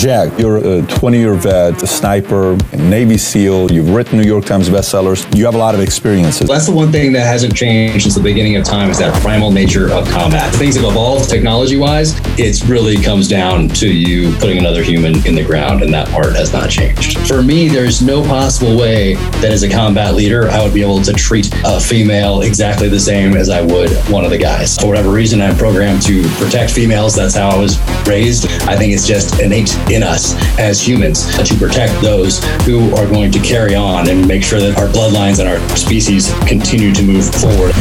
Jack, you're a 20 year vet, a sniper, a Navy SEAL. You've written New York Times bestsellers. You have a lot of experiences. That's the one thing that hasn't changed since the beginning of time is that primal nature of combat. Things have evolved technology wise. It really comes down to you putting another human in the ground, and that part has not changed. For me, there's no possible way that as a combat leader, I would be able to treat a female exactly the same as I would one of the guys. For whatever reason, I'm programmed to protect females. That's how I was raised. I think it's just innate in us as humans to protect those who are going to carry on and make sure that our bloodlines and our species continue to move forward.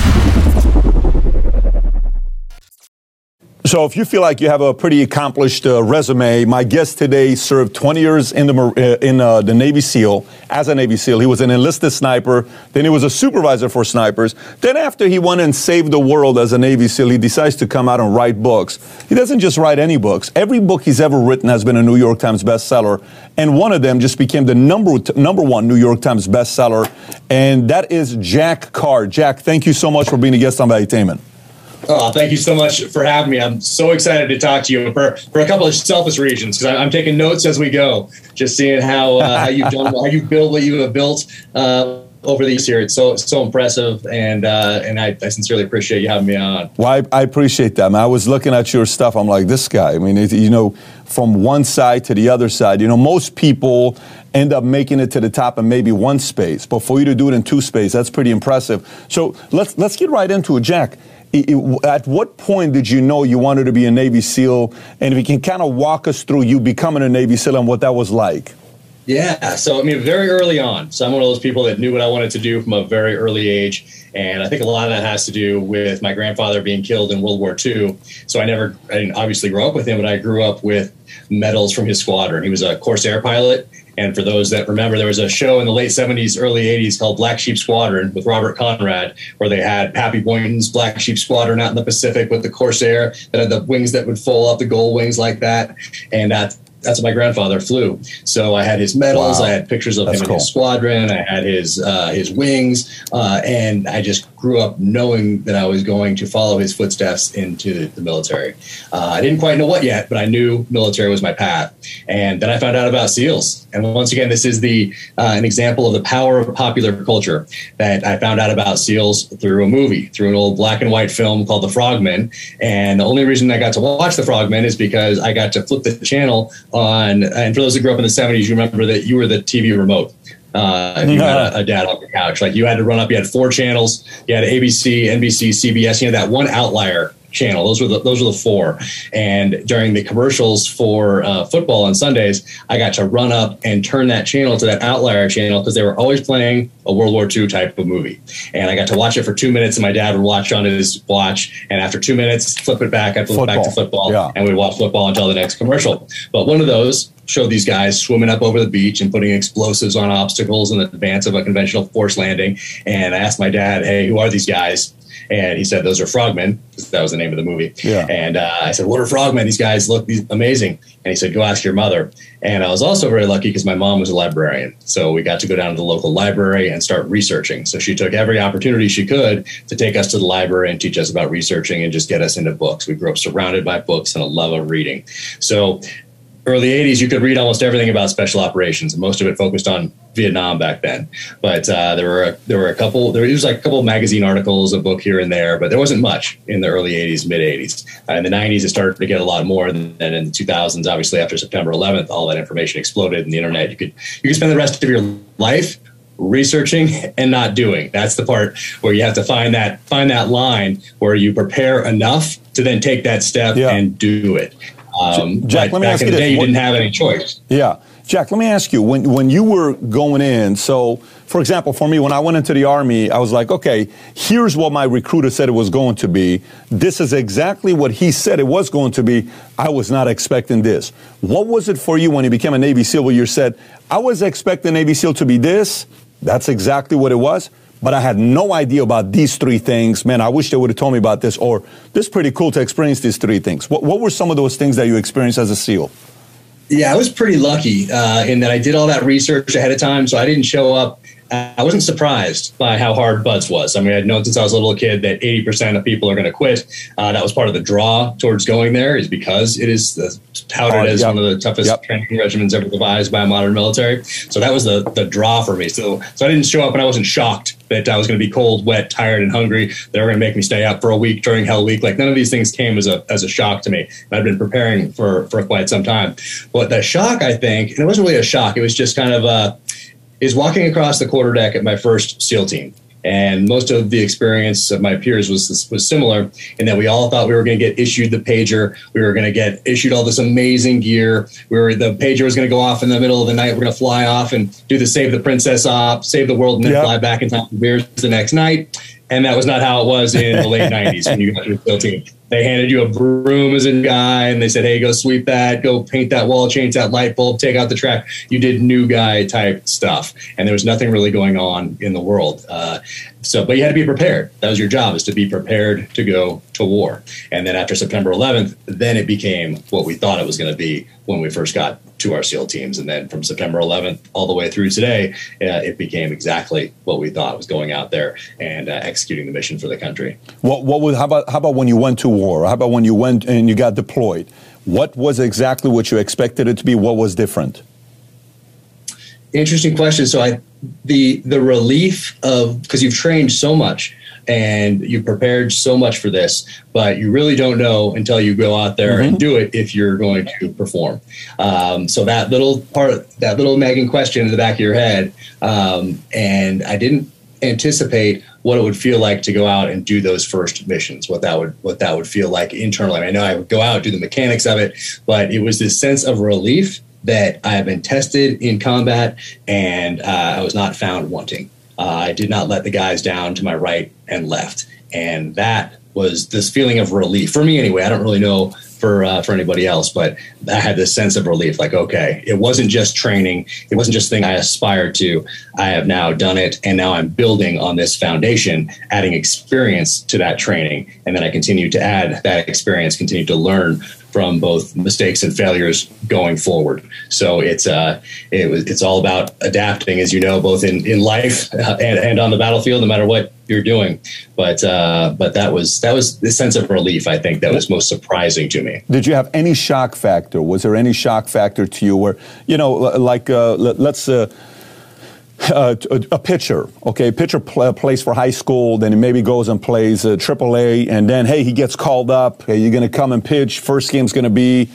So, if you feel like you have a pretty accomplished uh, resume, my guest today served 20 years in the uh, in uh, the Navy SEAL as a Navy SEAL. He was an enlisted sniper. Then he was a supervisor for snipers. Then, after he went and saved the world as a Navy SEAL, he decides to come out and write books. He doesn't just write any books. Every book he's ever written has been a New York Times bestseller, and one of them just became the number number one New York Times bestseller, and that is Jack Carr. Jack, thank you so much for being a guest on Valuetainment. Oh, thank you so much for having me. I'm so excited to talk to you for, for a couple of selfish reasons because I'm taking notes as we go, just seeing how uh, how you've done, how you build what you have built uh, over these years. It's so so impressive, and uh, and I, I, sincerely appreciate you having me on. Well, I, I appreciate that. Man. I was looking at your stuff. I'm like, this guy. I mean, it, you know, from one side to the other side. You know, most people end up making it to the top in maybe one space, but for you to do it in two space, that's pretty impressive. So let's let's get right into it, Jack at what point did you know you wanted to be a Navy SEAL? And if you can kind of walk us through you becoming a Navy SEAL and what that was like. Yeah, so I mean, very early on. So I'm one of those people that knew what I wanted to do from a very early age, and I think a lot of that has to do with my grandfather being killed in World War II. So I never, I didn't obviously grow up with him, but I grew up with medals from his squadron. He was a Corsair pilot, and for those that remember, there was a show in the late 70s, early 80s called Black Sheep Squadron with Robert Conrad, where they had Pappy Boyington's Black Sheep Squadron out in the Pacific with the Corsair that had the wings that would fold up, the gold wings like that. And uh, that's what my grandfather flew. So I had his medals, wow. I had pictures of that's him cool. in his squadron, I had his uh, his wings, uh, and I just grew up knowing that I was going to follow his footsteps into the military. Uh, I didn't quite know what yet, but I knew military was my path. And then I found out about SEALs. And once again, this is the uh, an example of the power of popular culture that I found out about SEALs through a movie, through an old black and white film called The Frogmen. And the only reason I got to watch The Frogmen is because I got to flip the channel on. And for those who grew up in the '70s, you remember that you were the TV remote. Uh, you had a, a, dad on the couch. Like you had to run up. You had four channels. You had ABC, NBC, CBS. You had that one outlier channel. Those were the those were the four. And during the commercials for uh, football on Sundays, I got to run up and turn that channel to that outlier channel because they were always playing a World War II type of movie. And I got to watch it for two minutes, and my dad would watch on his watch. And after two minutes, flip it back. I flip it back to football, yeah. and we'd watch football until the next commercial. But one of those showed these guys swimming up over the beach and putting explosives on obstacles in advance of a conventional force landing. And I asked my dad, "Hey, who are these guys?" And he said, "Those are frogmen." That was the name of the movie. Yeah. And uh, I said, "What are frogmen? These guys look amazing." And he said, "Go ask your mother." And I was also very lucky because my mom was a librarian, so we got to go down to the local library and start researching. So she took every opportunity she could to take us to the library and teach us about researching and just get us into books. We grew up surrounded by books and a love of reading. So early 80s, you could read almost everything about special operations, and most of it focused on Vietnam back then. But uh, there were a, there were a couple there was like a couple magazine articles, a book here and there, but there wasn't much in the early 80s, mid 80s. Uh, in the 90s, it started to get a lot more, and then in the 2000s, obviously after September 11th, all that information exploded, in the internet. You could you could spend the rest of your life researching and not doing that's the part where you have to find that find that line where you prepare enough to then take that step yeah. and do it um, Jack, let me ask you this. Day, you what, didn't have any choice. Yeah. Jack, let me ask you when, when you were going in, so for example, for me, when I went into the Army, I was like, okay, here's what my recruiter said it was going to be. This is exactly what he said it was going to be. I was not expecting this. What was it for you when you became a Navy SEAL where you said, I was expecting Navy SEAL to be this? That's exactly what it was but I had no idea about these three things. Man, I wish they would have told me about this, or this is pretty cool to experience these three things. What, what were some of those things that you experienced as a SEAL? Yeah, I was pretty lucky uh, in that I did all that research ahead of time, so I didn't show up I wasn't surprised by how hard BUD/S was. I mean, I'd known since I was a little kid that 80% of people are going to quit. Uh, that was part of the draw towards going there, is because it is touted as yep. one of the toughest yep. training regimens ever devised by a modern military. So that was the the draw for me. So so I didn't show up and I wasn't shocked that I was going to be cold, wet, tired, and hungry. They were going to make me stay up for a week during Hell Week. Like none of these things came as a as a shock to me. And I'd been preparing for for quite some time. But the shock, I think, and it wasn't really a shock. It was just kind of a is walking across the quarterdeck at my first SEAL team. And most of the experience of my peers was was similar in that we all thought we were going to get issued the pager, we were going to get issued all this amazing gear. We were the pager was going to go off in the middle of the night. We're going to fly off and do the save the princess op, save the world, and then yep. fly back in time for beers the next night. And that was not how it was in the late '90s when you got to the SEAL team they handed you a broom as a guy and they said, hey, go sweep that, go paint that wall, change that light bulb, take out the track. You did new guy type stuff. And there was nothing really going on in the world. Uh, so, but you had to be prepared. That was your job is to be prepared to go to war. And then after September 11th, then it became what we thought it was going to be when we first got to our SEAL teams. And then from September 11th all the way through today, uh, it became exactly what we thought was going out there and uh, executing the mission for the country. What, what was, how about, how about when you went to war? How about when you went and you got deployed? What was exactly what you expected it to be? What was different? Interesting question. So I, the the relief of because you've trained so much and you've prepared so much for this, but you really don't know until you go out there mm-hmm. and do it if you're going to perform. Um, so that little part, that little nagging question in the back of your head, um, and I didn't anticipate what it would feel like to go out and do those first missions, what that would what that would feel like internally. I, mean, I know I would go out do the mechanics of it, but it was this sense of relief that I have been tested in combat and uh, I was not found wanting. Uh, I did not let the guys down to my right and left, and that was this feeling of relief for me anyway. I don't really know for uh, for anybody else, but I had this sense of relief. Like, okay, it wasn't just training. It wasn't just thing I aspired to. I have now done it, and now I'm building on this foundation, adding experience to that training, and then I continue to add that experience, continue to learn from both mistakes and failures going forward. So it's uh, it was it's all about adapting, as you know, both in in life uh, and, and on the battlefield, no matter what you're doing. But uh, but that was that was the sense of relief. I think that was most surprising to me. Did you have any shock factor? Was there any shock factor to you where you know, like uh, let's. Uh, uh, a pitcher, okay, pitcher pl- plays for high school, then he maybe goes and plays uh, AAA, and then hey, he gets called up. Hey, you're to come and pitch. First game's to be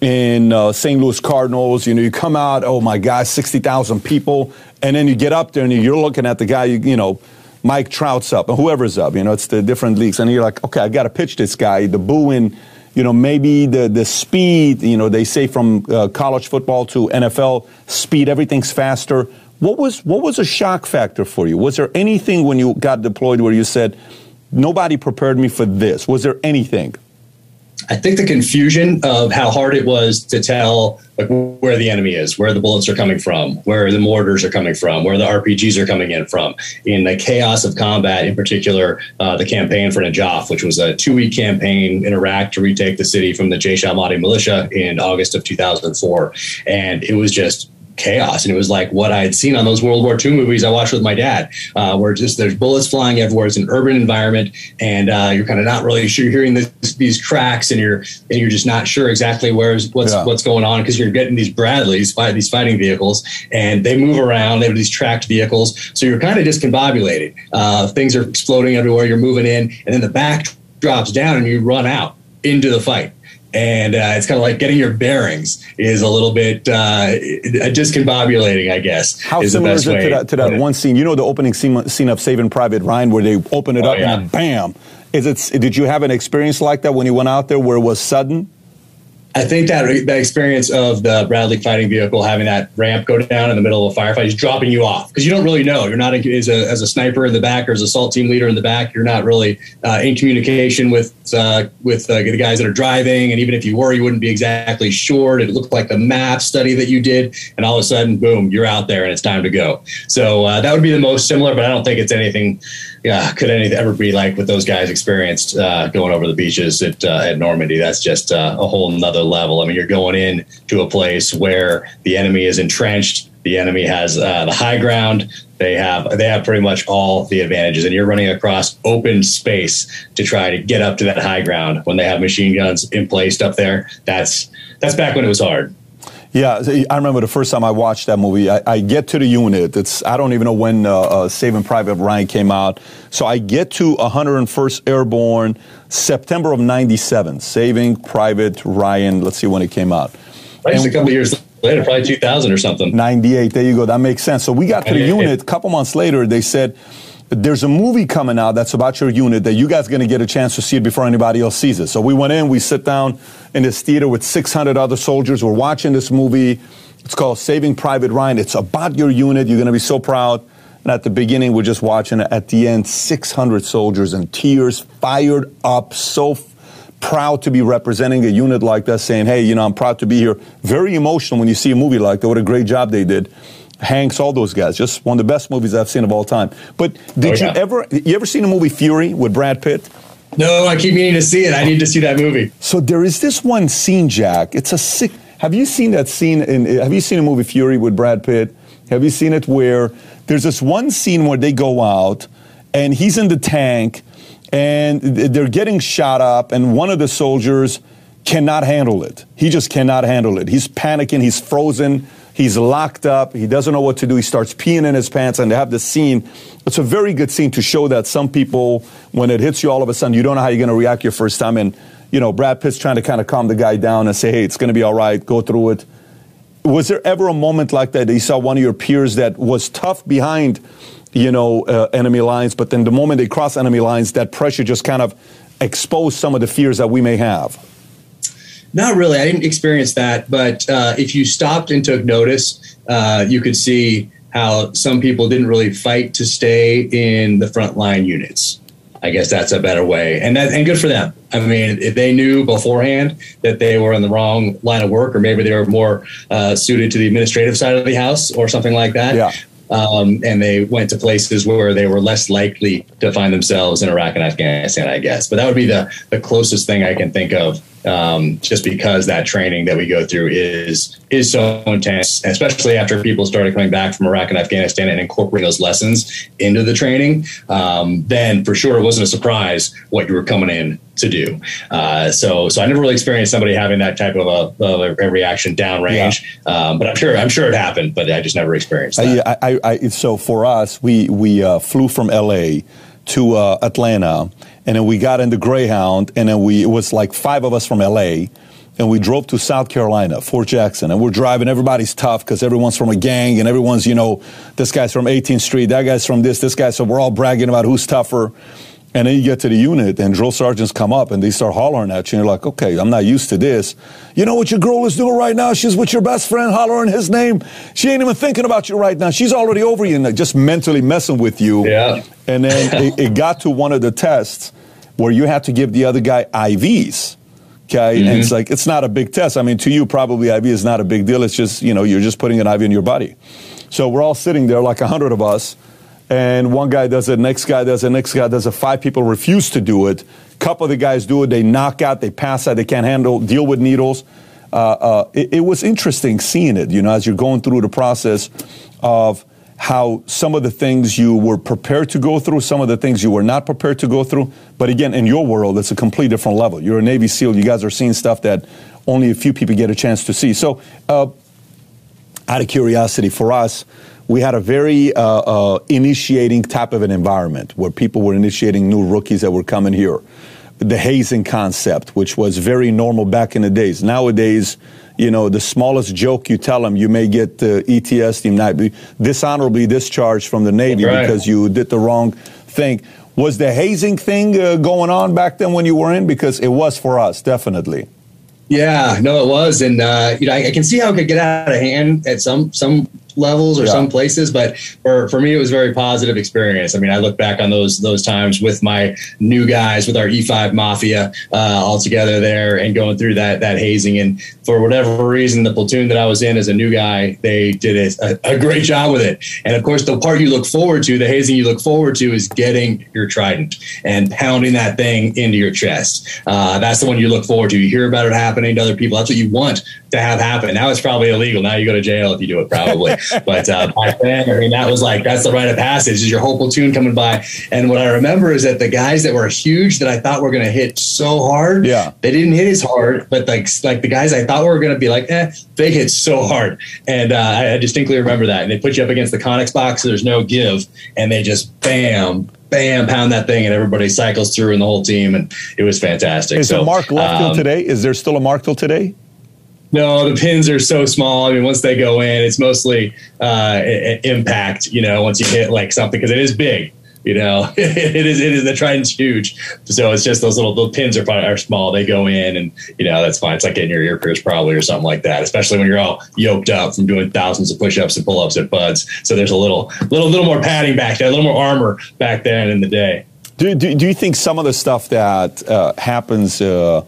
in uh, St. Louis Cardinals. You know, you come out, oh my God, sixty thousand people, and then you get up there and you're looking at the guy, you, you know. Mike Trout's up, or whoever's up, you know, it's the different leagues. And you're like, okay, I got to pitch this guy. The booing, you know, maybe the, the speed, you know, they say from uh, college football to NFL, speed, everything's faster. What was what was a shock factor for you? Was there anything when you got deployed where you said, "Nobody prepared me for this"? Was there anything? I think the confusion of how hard it was to tell like where the enemy is, where the bullets are coming from, where the mortars are coming from, where the RPGs are coming in from. In the chaos of combat, in particular, uh, the campaign for Najaf, which was a two-week campaign in Iraq to retake the city from the Jaish al-Mahdi militia in August of 2004, and it was just chaos. And it was like what I had seen on those World War II movies I watched with my dad, uh, where just there's bullets flying everywhere. It's an urban environment, and uh, you're kind of not really sure. You're hearing this, these cracks, and you're and you're just not sure exactly where's what's yeah. what's going on because you're getting these Bradleys, by these fighting vehicles, and they move around. They have these tracked vehicles, so you're kind of discombobulated. Uh, things are exploding everywhere. You're moving in, and then the back drops down, and you run out into the fight and uh, it's kind of like getting your bearings is a little bit uh, discombobulating, I guess. How is similar is it to that, to that one scene? You know the opening scene, scene of Saving Private Ryan where they open it oh, up yeah. and bam. Is it? Did you have an experience like that when you went out there where it was sudden? I think that that experience of the Bradley fighting vehicle having that ramp go down in the middle of a firefight is dropping you off because you don't really know. You're not as, a, as a sniper in the back or as a assault team leader in the back. You're not really uh, in communication with uh, with uh, the guys that are driving, and even if you were, you wouldn't be exactly sure. It looked like the map study that you did, and all of a sudden, boom, you're out there and it's time to go. So uh, that would be the most similar, but I don't think it's anything yeah, could anything ever be like what those guys experienced uh, going over the beaches at, uh, at Normandy? That's just uh, a whole nother level. I mean, you're going in to a place where the enemy is entrenched. The enemy has uh, the high ground. they have they have pretty much all the advantages, and you're running across open space to try to get up to that high ground when they have machine guns in place up there. That's that's back when it was hard. Yeah, I remember the first time I watched that movie. I, I get to the unit. It's I don't even know when uh, uh, Saving Private Ryan came out. So I get to 101st Airborne, September of '97. Saving Private Ryan. Let's see when it came out. Right, a couple years later, probably 2000 or something. 98. There you go. That makes sense. So we got to the unit. A couple months later, they said there's a movie coming out that's about your unit that you guys going to get a chance to see it before anybody else sees it. So we went in, we sit down in this theater with 600 other soldiers. We're watching this movie. It's called Saving Private Ryan. It's about your unit. You're going to be so proud. And at the beginning, we're just watching it. At the end, 600 soldiers and tears, fired up, so f- proud to be representing a unit like that, saying, hey, you know, I'm proud to be here. Very emotional when you see a movie like that. What a great job they did. Hanks, all those guys. Just one of the best movies I've seen of all time. But did oh, yeah. you ever you ever seen a movie Fury with Brad Pitt? No, I keep meaning to see it. I need to see that movie. So there is this one scene, Jack. It's a sick. Have you seen that scene? In, have you seen a movie Fury with Brad Pitt? Have you seen it where there's this one scene where they go out and he's in the tank and they're getting shot up and one of the soldiers cannot handle it. He just cannot handle it. He's panicking. He's frozen. He's locked up. He doesn't know what to do. He starts peeing in his pants, and they have this scene. It's a very good scene to show that some people, when it hits you all of a sudden, you don't know how you're going to react your first time. And, you know, Brad Pitt's trying to kind of calm the guy down and say, hey, it's going to be all right. Go through it. Was there ever a moment like that that you saw one of your peers that was tough behind, you know, uh, enemy lines, but then the moment they cross enemy lines, that pressure just kind of exposed some of the fears that we may have? Not really. I didn't experience that. But uh, if you stopped and took notice, uh, you could see how some people didn't really fight to stay in the frontline units. I guess that's a better way, and that, and good for them. I mean, if they knew beforehand that they were in the wrong line of work, or maybe they were more uh, suited to the administrative side of the house, or something like that, yeah um, and they went to places where they were less likely to find themselves in Iraq and Afghanistan, I guess. But that would be the, the closest thing I can think of, um, just because that training that we go through is is so intense, especially after people started coming back from Iraq and Afghanistan and incorporating those lessons into the training. Um, then for sure, it wasn't a surprise what you were coming in to do. Uh, so, so I never really experienced somebody having that type of a, of a reaction downrange. Yeah. Um, but I'm sure, I'm sure it happened, but I just never experienced that. I, I, I, so for us, we we uh, flew from LA to uh, Atlanta, and then we got in the Greyhound, and then we it was like five of us from LA. And we drove to South Carolina, Fort Jackson, and we're driving. Everybody's tough because everyone's from a gang, and everyone's, you know, this guy's from 18th Street, that guy's from this, this guy. So we're all bragging about who's tougher. And then you get to the unit, and drill sergeants come up and they start hollering at you. And you're like, okay, I'm not used to this. You know what your girl is doing right now? She's with your best friend hollering his name. She ain't even thinking about you right now. She's already over you and just mentally messing with you. Yeah. And then it, it, got to one of the tests where you had to give the other guy IVs. Okay. Mm-hmm. And it's like, it's not a big test. I mean, to you, probably IV is not a big deal. It's just, you know, you're just putting an IV in your body. So we're all sitting there, like a hundred of us and one guy does it, next guy does it, next guy does it. Five people refuse to do it. Couple of the guys do it. They knock out, they pass out, they can't handle, deal with needles. Uh, uh, it, it, was interesting seeing it, you know, as you're going through the process of how some of the things you were prepared to go through, some of the things you were not prepared to go through. But again, in your world, it's a complete different level. You're a Navy SEAL. You guys are seeing stuff that only a few people get a chance to see. So, uh, out of curiosity for us, we had a very uh, uh, initiating type of an environment where people were initiating new rookies that were coming here. The hazing concept, which was very normal back in the days. Nowadays, you know, the smallest joke you tell them, you may get uh, ETS, you might be dishonorably discharged from the Navy right. because you did the wrong thing. Was the hazing thing uh, going on back then when you were in? Because it was for us, definitely. Yeah, no, it was, and uh, you know, I, I, can see how it could get out of hand at some some levels or yeah. some places, but for, for me, it was a very positive experience. I mean, I look back on those those times with my new guys, with our E5 Mafia uh, all together there and going through that that hazing. And for whatever reason, the platoon that I was in as a new guy, they did a, a great job with it. And of course, the part you look forward to, the hazing you look forward to, is getting your trident and pounding that thing into your chest. Uh, that's the one you look forward to. You hear about it happening to other people. That's what you want to have happen. Now it's probably illegal. Now you go to jail if you do it, probably. but uh, back then, I mean, that was like that's the rite of passage. Is your whole platoon coming by? And what I remember is that the guys that were huge that I thought were going to hit so hard, yeah, they didn't hit as hard. But like like the guys I thought were going to be like, eh, they hit so hard. And uh, I, I distinctly remember that. And they put you up against the Connex box, so there's no give, and they just bam, bam, pound that thing, and everybody cycles through, and the whole team, and it was fantastic. Is so, mark left um, till today? Is there still a mark till today? No, the pins are so small. I mean, once they go in, it's mostly uh, impact. You know, once you hit like something because it is big. You know, it is it is the trident's huge, so it's just those little the pins are are small. They go in, and you know that's fine. It's like getting your ear pierced probably or something like that. Especially when you're all yoked up from doing thousands of push-ups and pull-ups at BUD/S. So there's a little little little more padding back there, a little more armor back then in the day. Do do, do you think some of the stuff that uh, happens? Uh,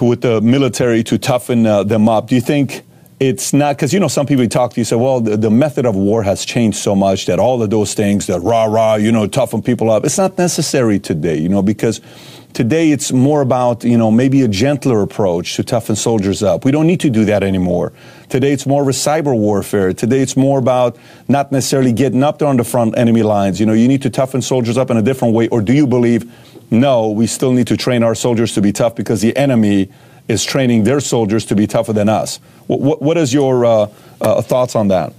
with the military to toughen uh, them up. Do you think it's not because you know some people talk to you say, well, the, the, method of war has changed so much that all of those things that rah rah, you know, toughen people up. It's not necessary today, you know, because today it's more about you know maybe a gentler approach to toughen soldiers up. We don't need to do that anymore. Today it's more of a cyber warfare. Today it's more about not necessarily getting up there on the front enemy lines. You know, you need to toughen soldiers up in a different way. Or do you believe? No, we still need to train our soldiers to be tough because the enemy is training their soldiers to be tougher than us. What, what, what is your uh, uh, thoughts on that?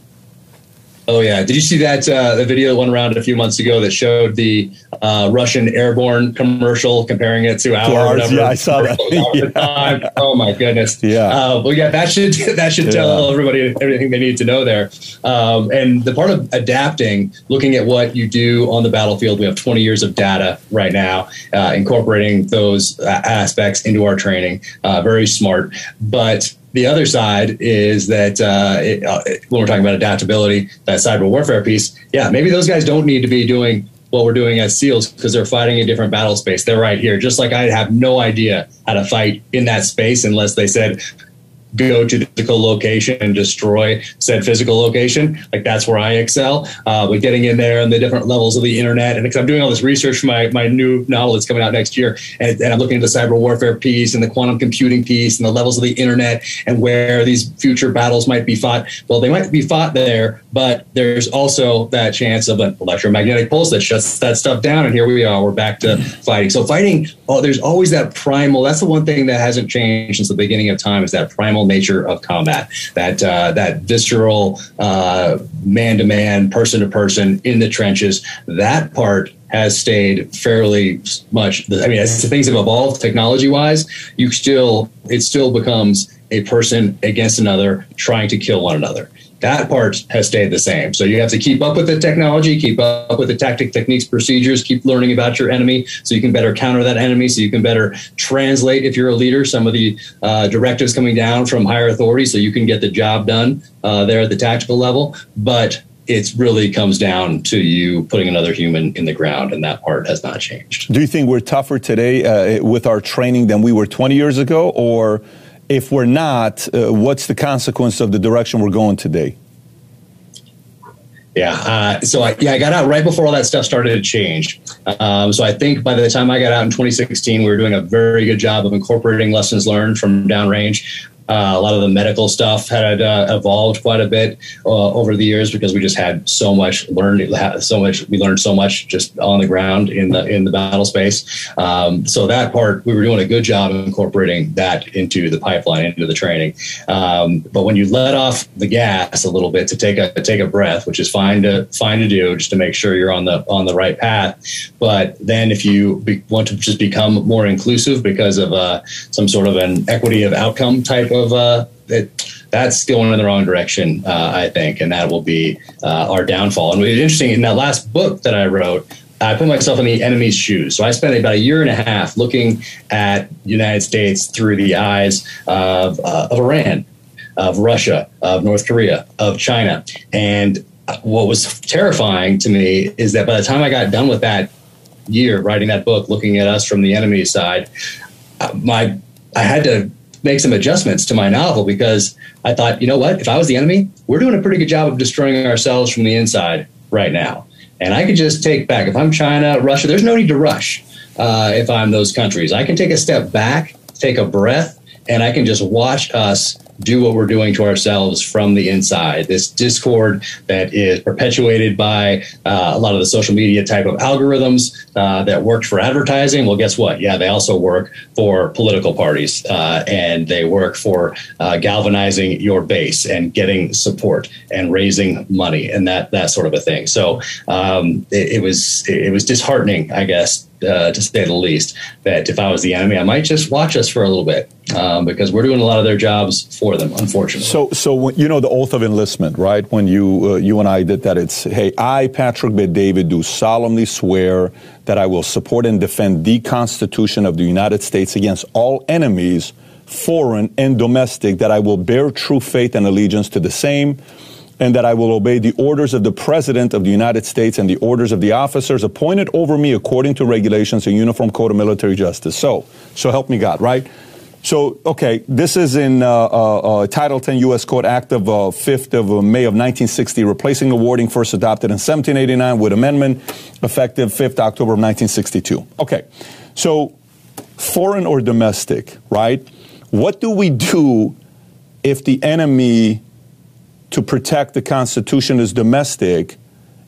Oh yeah! Did you see that uh, the video that went around a few months ago that showed the uh, Russian airborne commercial comparing it to our? Ours, yeah, I saw that. yeah. Oh my goodness! Yeah. Uh, well, yeah, that should that should tell everybody everything they need to know there. Um, and the part of adapting, looking at what you do on the battlefield, we have 20 years of data right now, uh, incorporating those uh, aspects into our training. Uh, very smart, but the other side is that uh, it, uh, when we're talking about adaptability, that cyber warfare piece, yeah, maybe those guys don't need to be doing what we're doing as SEALs because they're fighting a different battle space. They're right here. Just like I have no idea how to fight in that space unless they said, go to the physical location and destroy said physical location. Like that's where I excel. Uh, but getting in there and the different levels of the internet, and because I'm doing all this research for my, my new novel that's coming out next year, and, and, I'm looking at the cyber warfare piece and the quantum computing piece and the levels of the internet and where these future battles might be fought. Well, they might be fought there, but there's also that chance of an electromagnetic pulse that shuts that stuff down. And here we are, we're back to fighting. So fighting, oh, there's always that primal. That's the one thing that hasn't changed since the beginning of time is that primal nature of combat, that uh, that visceral man to man, person to person in the trenches. That part has stayed fairly much. I mean, as things have evolved technology wise, you still it still becomes a person against another trying to kill one another that part has stayed the same. So you have to keep up with the technology, keep up with the tactic, techniques, procedures, keep learning about your enemy so you can better counter that enemy, so you can better translate, if you're a leader, some of the uh, directives coming down from higher authority so you can get the job done uh, there at the tactical level. But it really comes down to you putting another human in the ground, and that part has not changed. Do you think we're tougher today uh, with our training than we were 20 years ago, or if we're not, uh, what's the consequence of the direction we're going today? Yeah. Uh, so I, yeah, I got out right before all that stuff started to change. Um, so I think by the time I got out in 2016, we were doing a very good job of incorporating lessons learned from downrange. Uh, a lot of the medical stuff had uh, evolved quite a bit uh, over the years because we just had so much learned, so much we learned so much just on the ground in the in the battle space. Um, so that part we were doing a good job incorporating that into the pipeline, into the training. Um, but when you let off the gas a little bit to take a take a breath, which is fine to fine to do, just to make sure you're on the on the right path. But then if you be, want to just become more inclusive because of uh, some sort of an equity of outcome type of uh, it, that's going in the wrong direction, uh, I think, and that will be uh, our downfall. And it's interesting in that last book that I wrote. I put myself in the enemy's shoes. So I spent about a year and a half looking at the United States through the eyes of, uh, of Iran, of Russia, of North Korea, of China. And what was terrifying to me is that by the time I got done with that year writing that book, looking at us from the enemy side, uh, my I had to make some adjustments to my novel because I thought, you know what? If I was the enemy, we're doing a pretty good job of destroying ourselves from the inside right now. And I could just take back. If I'm China, Russia, there's no need to rush uh, if I'm those countries. I can take a step back, take a breath, and I can just watch us do what we're doing to ourselves from the inside. This discord that is perpetuated by uh, a lot of the social media type of algorithms uh, that worked for advertising. Well, guess what? Yeah, they also work for political parties uh, and they work for uh, galvanizing your base and getting support and raising money and that that sort of a thing. So um, it, it was it was disheartening, I guess, uh, to say the least, that if I was the enemy, I might just watch us for a little bit um, because we're doing a lot of their jobs for them, unfortunately. So, so you know the oath of enlistment, right? When you uh, you and I did that, it's hey, I, Patrick Bet-David, do solemnly swear that I will support and defend the Constitution of the United States against all enemies, foreign and domestic. That I will bear true faith and allegiance to the same and that I will obey the orders of the President of the United States and the orders of the officers appointed over me according to regulations and Uniform Code of Military Justice. So, so help me God, right? So, okay, this is in uh, uh, uh, Title 10 U.S. Code Act of 5th uh, of uh, May of 1960, replacing the wording first adopted in 1789 with amendment effective 5th October of 1962. Okay, so foreign or domestic, right? What do we do if the enemy to protect the Constitution is domestic,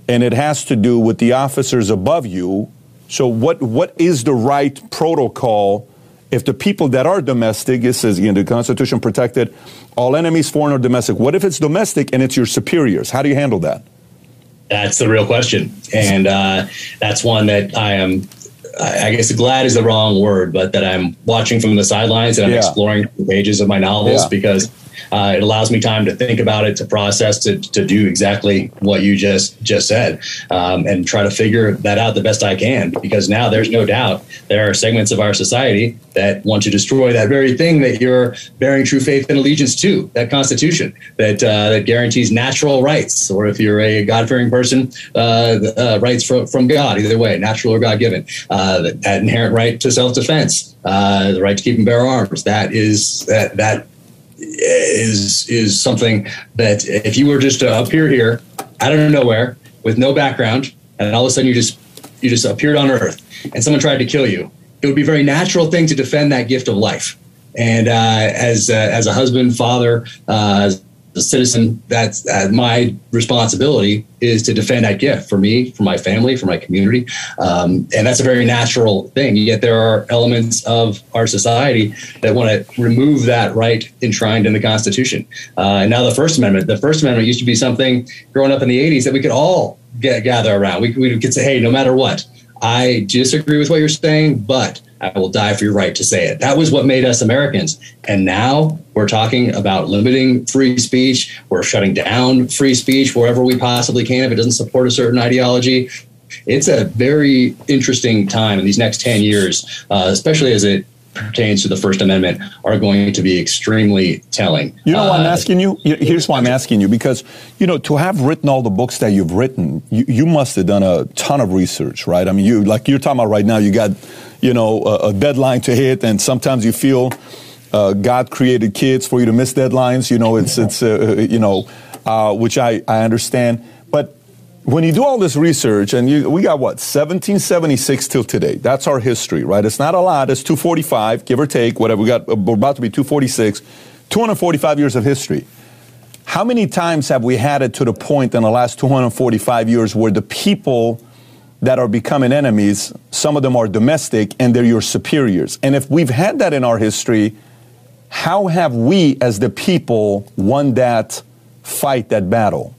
and it has to do with the officers above you. So, what, what is the right protocol if the people that are domestic, it says, you know, the Constitution protected all enemies, foreign or domestic. What if it's domestic and it's your superiors? How do you handle that? That's the real question. And uh, that's one that I am I guess glad is the wrong word, but that I'm watching from the sidelines and I'm yeah. exploring the pages of my novels yeah. because uh, it allows me time to think about it, to process, to, to do exactly what you just just said, um, and try to figure that out the best I can. Because now there's no doubt there are segments of our society that want to destroy that very thing that you're bearing true faith and allegiance to, that Constitution that uh, that guarantees natural rights, or if you're a God fearing person, uh, uh, rights from, from God, either way, natural or God given, uh, that, that, inherent right to self defense, uh, the right to keep and bear arms. That is that that is is something that if you were just to appear here out of nowhere with no background, and all of a sudden you just you just appeared on Earth, and someone tried to kill you, it would be a very natural thing to defend that gift of life. And uh, as uh, as a husband, father, uh, a citizen, that's uh, my responsibility is to defend that gift for me, for my family, for my community, um, and that's a very natural thing. Yet there are elements of our society that want to remove that right enshrined in the Constitution. Uh, and now the First Amendment. The First Amendment used to be something growing up in the '80s that we could all get, gather around. We, we could say, "Hey, no matter what, I disagree with what you're saying, but." I will die for your right to say it. That was what made us Americans. And now we're talking about limiting free speech. We're shutting down free speech wherever we possibly can if it doesn't support a certain ideology. It's a very interesting time in these next 10 years, uh, especially as it pertains to the First Amendment are going to be extremely telling. You know why I'm uh, asking you? Here's why I'm asking you because, you know, to have written all the books that you've written, you, you must have done a ton of research, right? I mean, you, like you're talking about right now, you got you know, a, a deadline to hit, and sometimes you feel uh, God created kids for you to miss deadlines. You know, it's it's uh, uh, you know, uh, which I I understand. But when you do all this research, and you, we got what 1776 till today. That's our history, right? It's not a lot. It's 245, give or take, whatever. We got we're about to be 246, 245 years of history. How many times have we had it to the point in the last 245 years where the people that are becoming enemies, some of them are domestic and they're your superiors. And if we've had that in our history, how have we as the people won that fight, that battle?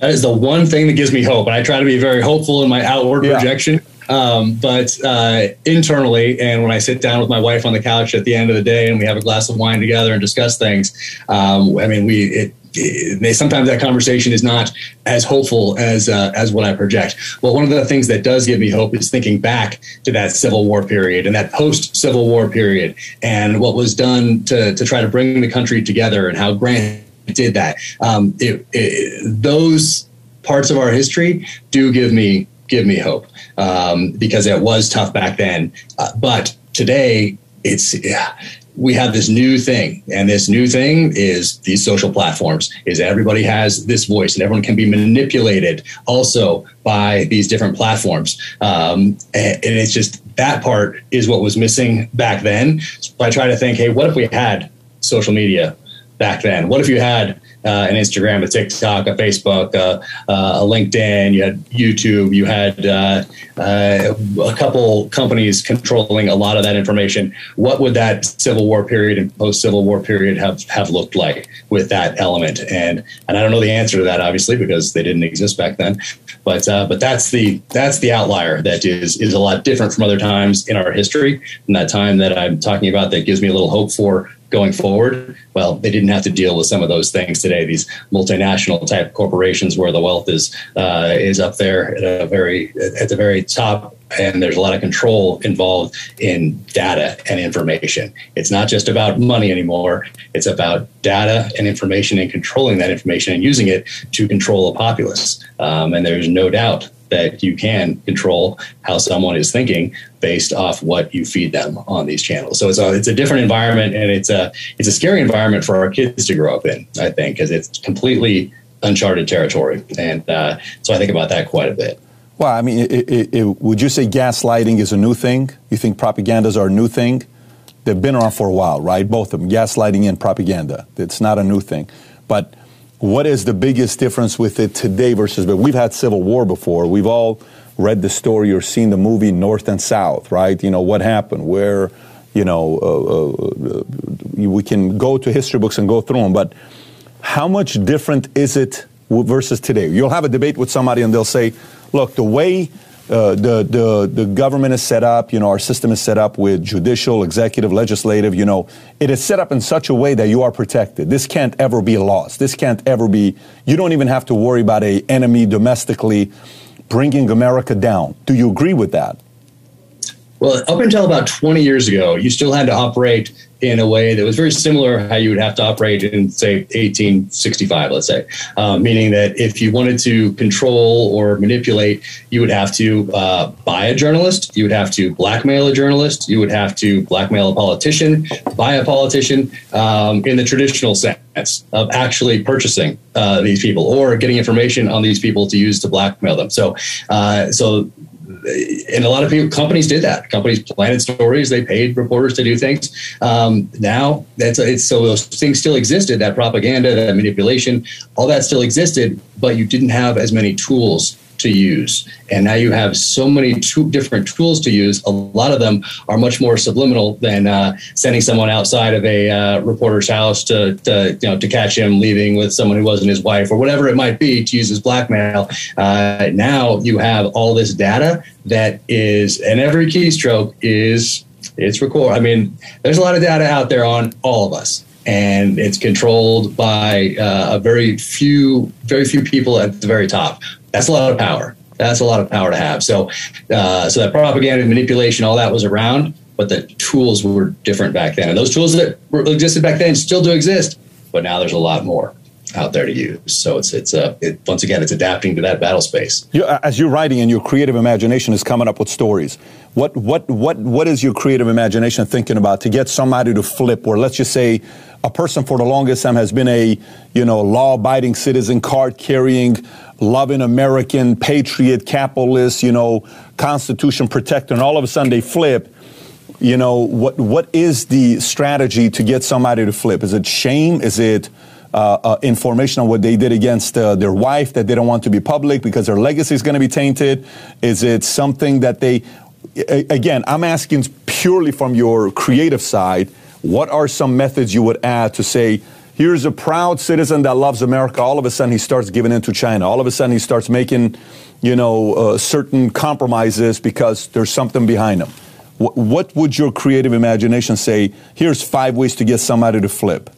That is the one thing that gives me hope. And I try to be very hopeful in my outward yeah. projection. Um, but uh, internally, and when I sit down with my wife on the couch at the end of the day and we have a glass of wine together and discuss things, um, I mean, we it, they sometimes that conversation is not as hopeful as uh, as what I project. Well, one of the things that does give me hope is thinking back to that Civil War period and that post Civil War period, and what was done to to try to bring the country together, and how Grant did that. Um, it, it, those parts of our history do give me give me hope um, because it was tough back then, uh, but today it's yeah, we have this new thing and this new thing is these social platforms is everybody has this voice and everyone can be manipulated also by these different platforms um, and, and, it's just that part is what was missing back then. So I try to think, hey, what if we had social media back then? What if you had uh, an Instagram, a TikTok, a Facebook, uh, uh, a LinkedIn, you had YouTube, you had uh, uh, a couple companies controlling a lot of that information. What would that Civil War period and post Civil War period have, have looked like with that element? And and I don't know the answer to that, obviously, because they didn't exist back then. But uh, but that's the that's the outlier that is is a lot different from other times in our history. And that time that I'm talking about that gives me a little hope for going forward. Well, they didn't have to deal with some of those things today. These multinational type corporations where the wealth is uh, is up there at a very at the very top, and there's a lot of control involved in data and information. It's not just about money anymore. It's about data and information and controlling that information and using it to control a populace. Um, and there's no doubt that you can control how someone is thinking based off what you feed them on these channels. So it's a it's a different environment and it's a it's a scary environment for our kids to grow up in. I think because it's completely uncharted territory, and uh, so I think about that quite a bit. Well, I mean, it, it, it, would you say gaslighting is a new thing? You think propagandas are a new thing? They've been around for a while, right? Both of them, gaslighting and propaganda. It's not a new thing, but what is the biggest difference with it today versus but we've had civil war before. We've all read the story or seen the movie north and south right? You know what happened where you know uh, uh, we can go to history books and go through them but how much different is it versus today? You'll have a debate with somebody and they'll say look the way uh, the, the, the government is set up, you know, our system is set up with judicial, executive, legislative, you know, it is set up in such a way that you are protected. This can't ever be lost. This can't ever be, you don't even have to worry about a enemy domestically bringing America down. Do you agree with that? Well, up until about 20 years ago, you still had to operate in a way that was very similar how you would have to operate in say 1865 let's say. Uh, meaning that if you wanted to control or manipulate you would have to uh, buy a journalist you would have to blackmail a journalist you would have to blackmail a politician buy a politician um, in the traditional sense of actually purchasing uh, these people or getting information on these people to use to blackmail them. So uh, so and a lot of people companies did that. Companies planted stories they paid reporters to do things. Um, now that's it's so those things still existed that propaganda that manipulation all that still existed but you didn't have as many tools to use. And now you have so many different tools to use. A lot of them are much more subliminal than uh, sending someone outside of a uh, reporter's house to, to, you know, to catch him leaving with someone who wasn't his wife or whatever it might be to use as blackmail. Uh, now you have all this data that is, and every keystroke is it's record. I mean, there's a lot of data out there on all of us and it's controlled by uh, a very few very few people at the very top that's a lot of power. That's a lot of power to have. So, uh, so that propaganda, manipulation, all that was around, but the tools were different back then. And those tools that existed back then still do exist, but now there's a lot more out there to use. So it's it's uh, it, once again it's adapting to that battle space. You, as you're writing, and your creative imagination is coming up with stories. What what what what is your creative imagination thinking about to get somebody to flip? Or let's just say a person for the longest time has been a you know law-abiding citizen, card-carrying, loving American, patriot, capitalist, you know, Constitution protector, and all of a sudden they flip. You know what? What is the strategy to get somebody to flip? Is it shame? Is it uh, uh, information on what they did against uh, their wife that they don't want to be public because their legacy is going to be tainted? Is it something that they? Again, I'm asking purely from your creative side. What are some methods you would add to say? Here's a proud citizen that loves America. All of a sudden, he starts giving in to China. All of a sudden, he starts making, you know, uh, certain compromises because there's something behind him. W- what would your creative imagination say? Here's five ways to get somebody to flip.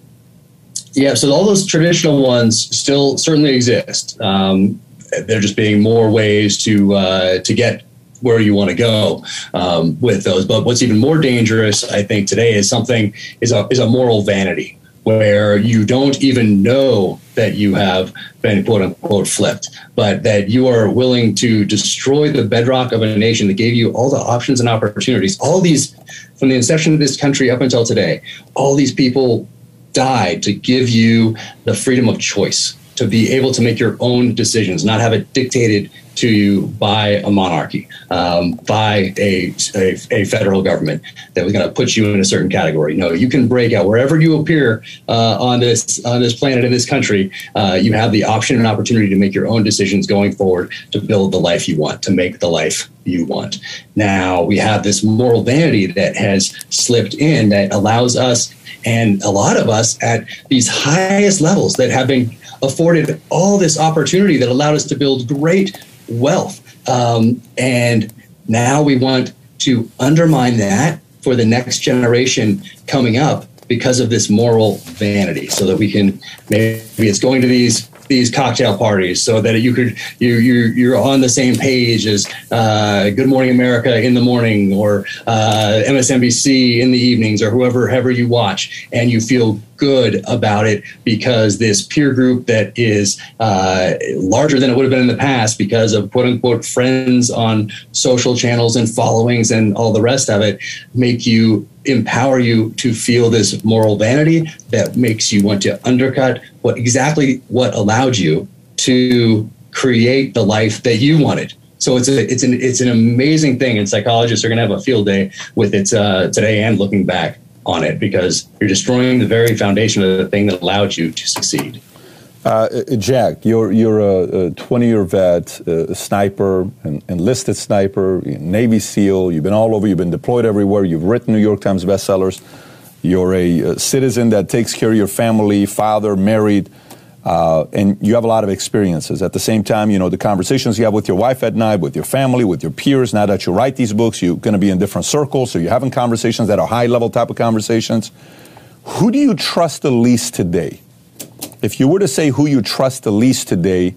Yeah, so all those traditional ones still certainly exist. Um, they're just being more ways to uh, to get where you want to go um, with those. But what's even more dangerous, I think, today is something is a is a moral vanity where you don't even know that you have been quote unquote flipped, but that you are willing to destroy the bedrock of a nation that gave you all the options and opportunities. All these, from the inception of this country up until today, all these people died to give you the freedom of choice, to be able to make your own decisions, not have it dictated to you by a monarchy, um, by a, a, a, federal government that was going to put you in a certain category. No, you can break out wherever you appear uh, on this on this planet in this country. Uh, you have the option and opportunity to make your own decisions going forward to build the life you want, to make the life you want. Now we have this moral vanity that has slipped in that allows us and a lot of us at these highest levels that have been afforded all this opportunity that allowed us to build great wealth. Um, and now we want to undermine that for the next generation coming up because of this moral vanity so that we can maybe it's going to these these cocktail parties so that you could you you you're on the same page as uh, Good Morning America in the morning or uh, MSNBC in the evenings or whoever ever you watch, and you feel good about it because this peer group that is uh, larger than it would have been in the past because of quote unquote friends on social channels and followings and all the rest of it make you empower you to feel this moral vanity that makes you want to undercut what exactly what allowed you to create the life that you wanted. So it's a it's an it's an amazing thing, and psychologists are going to have a field day with it uh, today and looking back on it because you're destroying the very foundation of the thing that allowed you to succeed. Uh, uh Jack, you're you're a 20 year vet, uh, a sniper, an enlisted sniper, Navy SEAL. You've been all over. You've been deployed everywhere. You've written New York Times bestsellers. You're a, a citizen that takes care of your family, father, married, uh, and you have a lot of experiences. At the same time, you know the conversations you have with your wife at night, with your family, with your peers. Now that you write these books, you're going to be in different circles, so you're having conversations that are high level type of conversations. Who do you trust the least today? If you were to say who you trust the least today,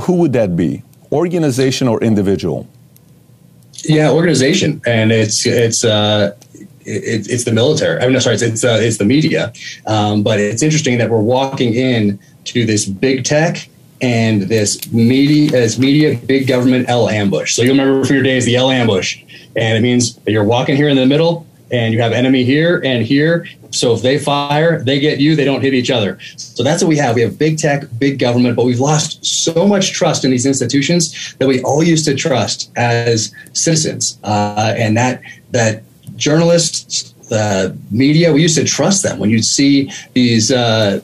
who would that be? Organization or individual? Yeah, organization, and it's it's uh, it, it's the military. I'm mean, sorry, it's it's, uh, it's the media. Um, but it's interesting that we're walking in to this big tech and this media, this media, big government L ambush. So you'll remember from your days the L ambush, and it means that you're walking here in the middle, and you have enemy here and here. So if they fire, they get you. They don't hit each other. So that's what we have. We have big tech, big government, but we've lost so much trust in these institutions that we all used to trust as citizens, uh, and that that journalists, the media, we used to trust them. When you'd see these uh,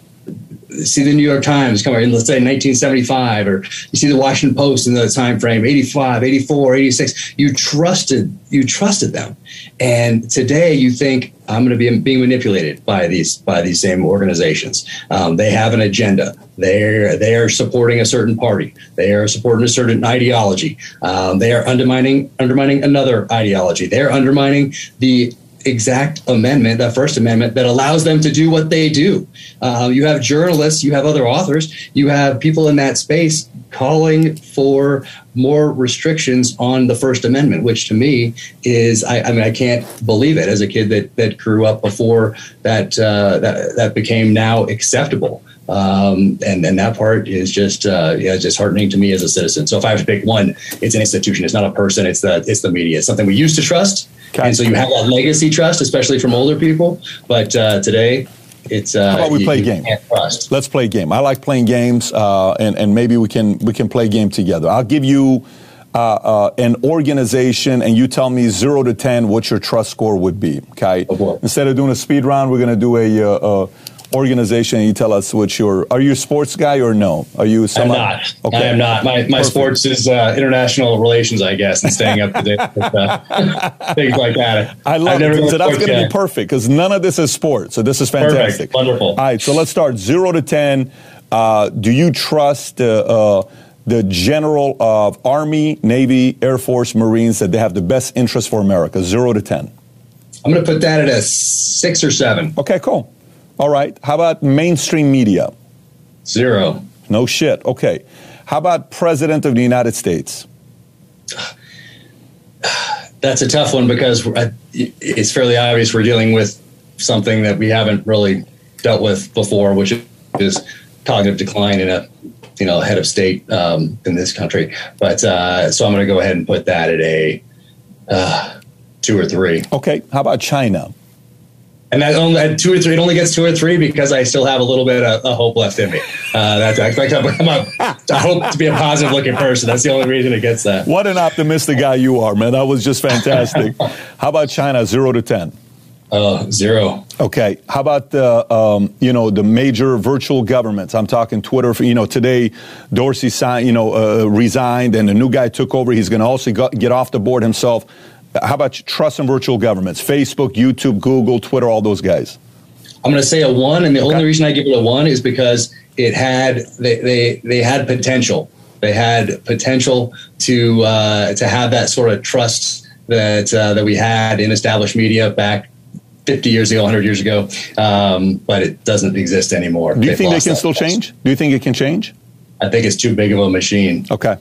see the New York Times come in, let's say 1975, or you see the Washington Post in the time frame 85, 84, 86, you trusted you trusted them. And today you think I'm going to be being manipulated by these by these same organizations. Um, they have an agenda. They're they are supporting a certain party. They are supporting a certain ideology. Um, they are undermining undermining another ideology. They're undermining the exact amendment, that First Amendment, that allows them to do what they do. Uh, you have journalists, you have other authors, you have people in that space calling for more restrictions on the First Amendment, which to me is, I, I mean, I can't believe it as a kid that, that grew up before that, uh, that, that became now acceptable. Um, and and that part is just uh, yeah, just heartening to me as a citizen. So if I have to pick one, it's an institution. It's not a person. It's the it's the media. It's something we used to trust, Okay. And so you have that legacy trust, especially from older people. But uh, today, it's uh, how about we you, play a game? Let's play a game. I like playing games, uh, and and maybe we can we can play a game together. I'll give you. Uh, uh, an organization, and you tell me zero to ten what your trust score would be. Okay. Instead of doing a speed round, we're going to do a, uh, organization and you tell us what your are you a sports guy or no? Are you I'm not. Okay. I am not. My my sports is uh, international relations, I guess, and staying up to date with uh, things like that. I love it. So that's going to be perfect because none of this is sports. So this is fantastic. Perfect. Wonderful. All right. So let's start zero to ten. Uh, do you trust uh, the general of Army, Navy, Air Force, Marines that they have the best interest for America? Zero to ten. I'm going to put that at a six or seven. Okay, cool. All right. How about mainstream media? Zero. No shit. Okay. How about President of the United States? That's a tough one because it's fairly obvious we're dealing with something that we haven't really dealt with before, which is cognitive decline in a you know head of state um, in this country. But uh, so I'm going to go ahead and put that at a uh, two or three. Okay. How about China? And that only at two or three. It only gets two or three because I still have a little bit of, of hope left in me. Uh, that's I, I'm a, I hope to be a positive looking person. That's the only reason it gets that. What an optimistic guy you are, man. That was just fantastic. How about China, zero to ten? Uh, zero. Okay. How about the um, you know the major virtual governments? I'm talking Twitter. For, you know today, Dorsey signed, you know uh, resigned, and a new guy took over. He's going to also get off the board himself. How about trust in virtual governments? Facebook, YouTube, Google, Twitter, all those guys. I'm going to say a one, and the okay. only reason I give it a one is because it had they they, they had potential. They had potential to uh, to have that sort of trust that uh, that we had in established media back 50 years ago, 100 years ago, um, but it doesn't exist anymore. Do you They've think they can still trust. change? Do you think it can change? I think it's too big of a machine. Okay.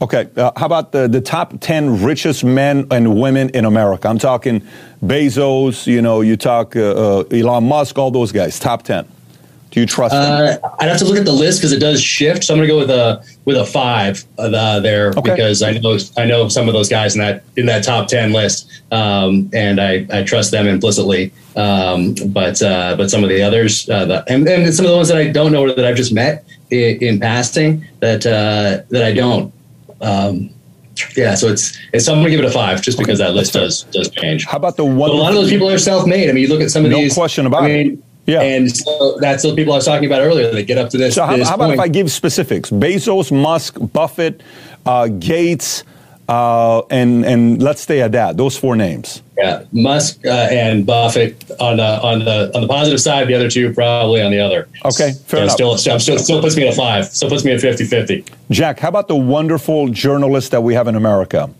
Okay. Uh, how about the, the top 10 richest men and women in America? I'm talking Bezos, you know, you talk uh, uh, Elon Musk, all those guys, top 10. Do you trust uh, I'd have to look at the list because it does shift. So I'm going to go with a with a five uh, there okay. because I know I know some of those guys in that in that top ten list, um, and I, I trust them implicitly. Um, but uh, but some of the others, uh, the, and, and some of the ones that I don't know or that I've just met in, in passing that uh, that I don't. Um, yeah, so it's it's. I'm gonna give it a five, just because okay, that list does does change. How about the one? But a lot of those people are self-made. I mean, you look at some of no these. No question about I mean, it. Yeah. And so that's the people I was talking about earlier that get up to this. So, how, this how about if I give specifics? Bezos, Musk, Buffett, uh, Gates, uh, and and let's stay at that. Those four names. Yeah, Musk uh, and Buffett on the on the on the positive side. The other two probably on the other. Okay, fair enough. Still, still, still, still puts me at five. Still puts me at 50-50. Jack, how about the wonderful journalists that we have in America?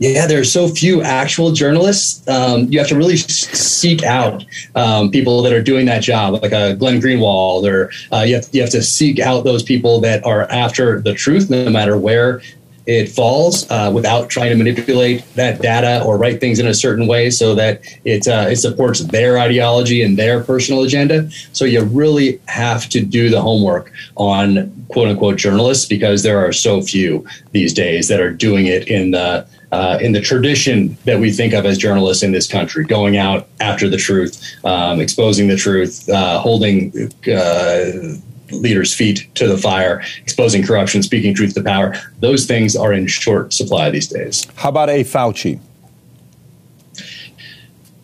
Yeah, there are so few actual journalists. Um, you have to really seek out um, people that are doing that job, like a Glenn Greenwald, or uh, you, have, you have to seek out those people that are after the truth, no matter where it falls, uh, without trying to manipulate that data or write things in a certain way so that it uh, it supports their ideology and their personal agenda. So you really have to do the homework on quote unquote journalists because there are so few these days that are doing it in the uh, in the tradition that we think of as journalists in this country, going out after the truth, um, exposing the truth, uh, holding uh, leaders' feet to the fire, exposing corruption, speaking truth to power. Those things are in short supply these days. How about a Fauci?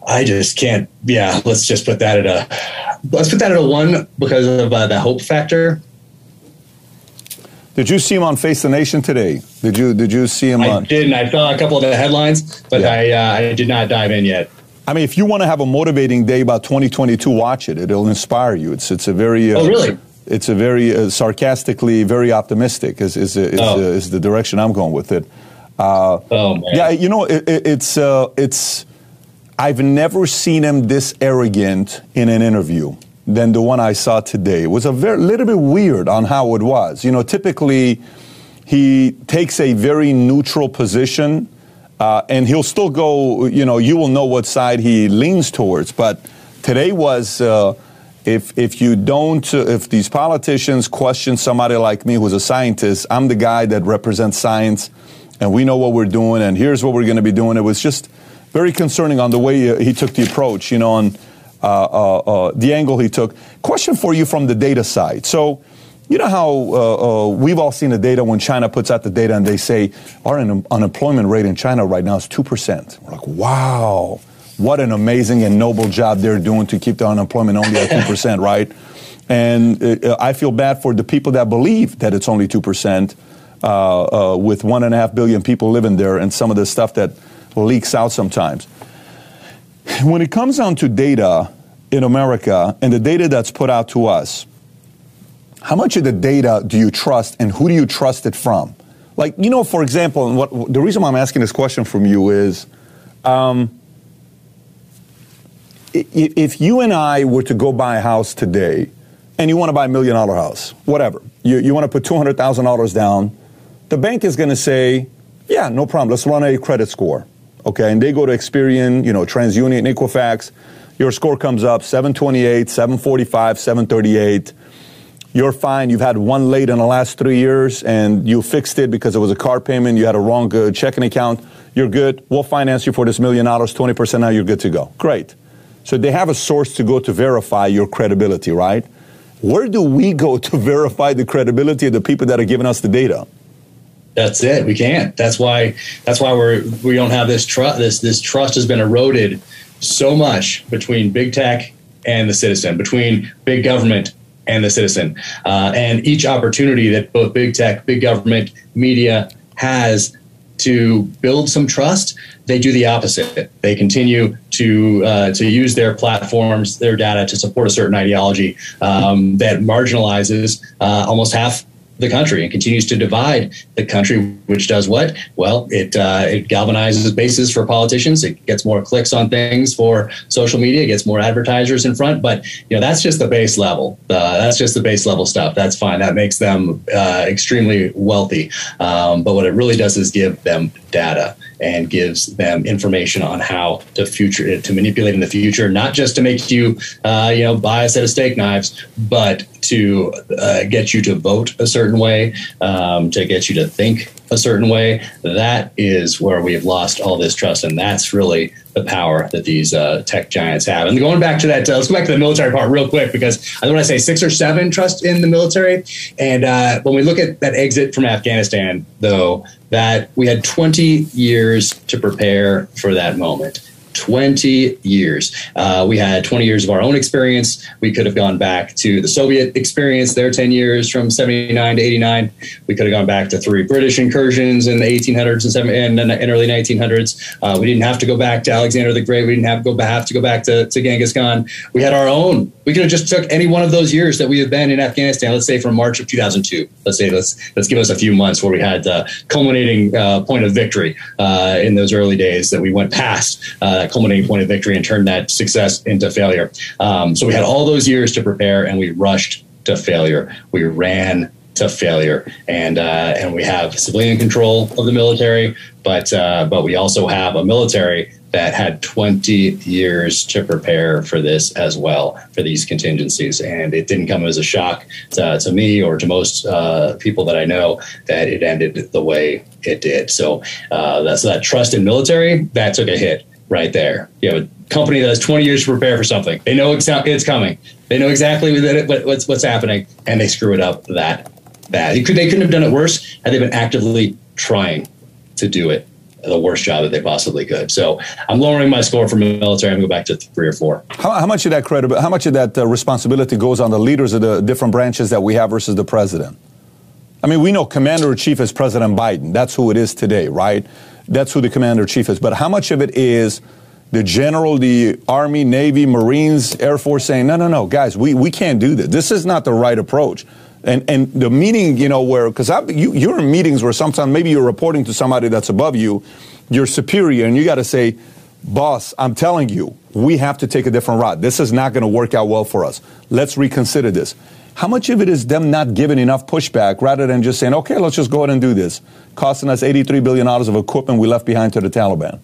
I just can't. Yeah, let's just put that at a let's put that at a one because of uh, the hope factor. Did you see him on Face the Nation today? Did you Did you see him? I on? didn't. I saw a couple of the headlines, but yeah. I uh, I did not dive in yet. I mean, if you want to have a motivating day about 2022, watch it. It'll inspire you. It's it's a very uh, oh really it's a very uh, sarcastically very optimistic is is is, oh. uh, is, the direction I'm going with it. Uh, oh man. Yeah, you know it, it, it's uh, it's I've never seen him this arrogant in an interview than the one I saw today. It was a very, little bit weird on how it was. You know, typically he takes a very neutral position uh, and he'll still go, you know, you will know what side he leans towards. But today was, uh, if, if you don't, if these politicians question somebody like me who's a scientist, I'm the guy that represents science and we know what we're doing and here's what we're going to be doing. It was just very concerning on the way uh, he took the approach, you know, on uh, uh, uh, the angle he took. Question for you from the data side. So, you know how uh, uh, we've all seen the data when China puts out the data and they say our un- unemployment rate in China right now is 2%. We're like, wow, what an amazing and noble job they're doing to keep the unemployment only at 2%, right? And uh, I feel bad for the people that believe that it's only 2% with one and a half billion people living there and some of the stuff that leaks out sometimes. When it comes down to data in America and the data that's put out to us, how much of the data do you trust and who do you trust it from? Like, you know, for example, and what, the reason why I'm asking this question from you is um, if you and I were to go buy a house today and you want to buy a million dollar house, whatever, you, you want to put $200,000 down, the bank is going to say, yeah, no problem, let's run a credit score okay, and they go to Experian, you know, TransUnion, Equifax, your score comes up 728, 745, 738. You're fine. You've had one late in the last three years and you fixed it because it was a car payment. You had a wrong uh, checking account. You're good. We'll finance you for this million dollars, 20% now you're good to go. Great. So they have a source to go to verify your credibility, right? Where do we go to verify the credibility of the people that are giving us the data? That's it. We can't. That's why. That's why we're we don't have this trust. This this trust has been eroded so much between big tech and the citizen, between big government and the citizen, uh, and each opportunity that both big tech, big government, media has to build some trust, they do the opposite. They continue to uh, to use their platforms, their data to support a certain ideology um, that marginalizes uh, almost half the country and continues to divide the country, which does what? Well, it uh, it galvanizes bases for politicians. It gets more clicks on things for social media. It gets more advertisers in front. But you know that's just the base level. Uh, that's just the base level stuff. That's fine. That makes them uh, extremely wealthy. Um, but what it really does is give them data and gives them information on how to future to manipulate in the future, not just to make you uh, you know buy a set of steak knives, but to uh, get you to vote a certain way, um, to get you to think a certain way. That is where we have lost all this trust, and that's really the power that these uh, tech giants have. And going back to that, uh, let's go back to the military part real quick because I want to say six or seven trust in the military. And uh, when we look at that exit from Afghanistan, though, that we had 20 years to prepare for that moment. 20 years. Uh, we had 20 years of our own experience. We could have gone back to the Soviet experience, their 10 years from 79 to 89. We could have gone back to three British incursions in the 1800s and, seven, and, and early 1900s. Uh, we didn't have to go back to Alexander the Great. We didn't have to go to go back to, to Genghis Khan. We had our own. We could have just took any one of those years that we have been in Afghanistan. Let's say from March of 2002. Let's say let's let's give us a few months where we had the culminating uh, point of victory uh, in those early days that we went past uh, that culminating point of victory and turned that success into failure. Um, so we had all those years to prepare, and we rushed to failure. We ran to failure, and uh, and we have civilian control of the military, but uh, but we also have a military that had 20 years to prepare for this as well for these contingencies and it didn't come as a shock to, to me or to most uh, people that i know that it ended the way it did so uh, that's that trust in military that took a hit right there. You have a company that has 20 years to prepare for something. They know it's coming. They know exactly what's what's happening, and they screw it up that bad. They couldn't have done it worse had they been actively trying to do it the worst job that they possibly could. So I'm lowering my score for military. I'm going to go back to three or four. How, how much of that credit, how much of that uh, responsibility goes on the leaders of the different branches that we have versus the president? I mean, we know commander in chief is President Biden. That's who it is today, right? That's who the commander chief is. But how much of it is the general, the Army, Navy, Marines, Air Force saying, no, no, no, guys, we, we can't do this. This is not the right approach. And, and the meeting, you know, where, because you, you're in meetings where sometimes maybe you're reporting to somebody that's above you, you're superior, and you got to say, boss, I'm telling you, we have to take a different route. This is not going to work out well for us. Let's reconsider this. How much of it is them not giving enough pushback rather than just saying, okay, let's just go ahead and do this, costing us $83 billion of equipment we left behind to the Taliban?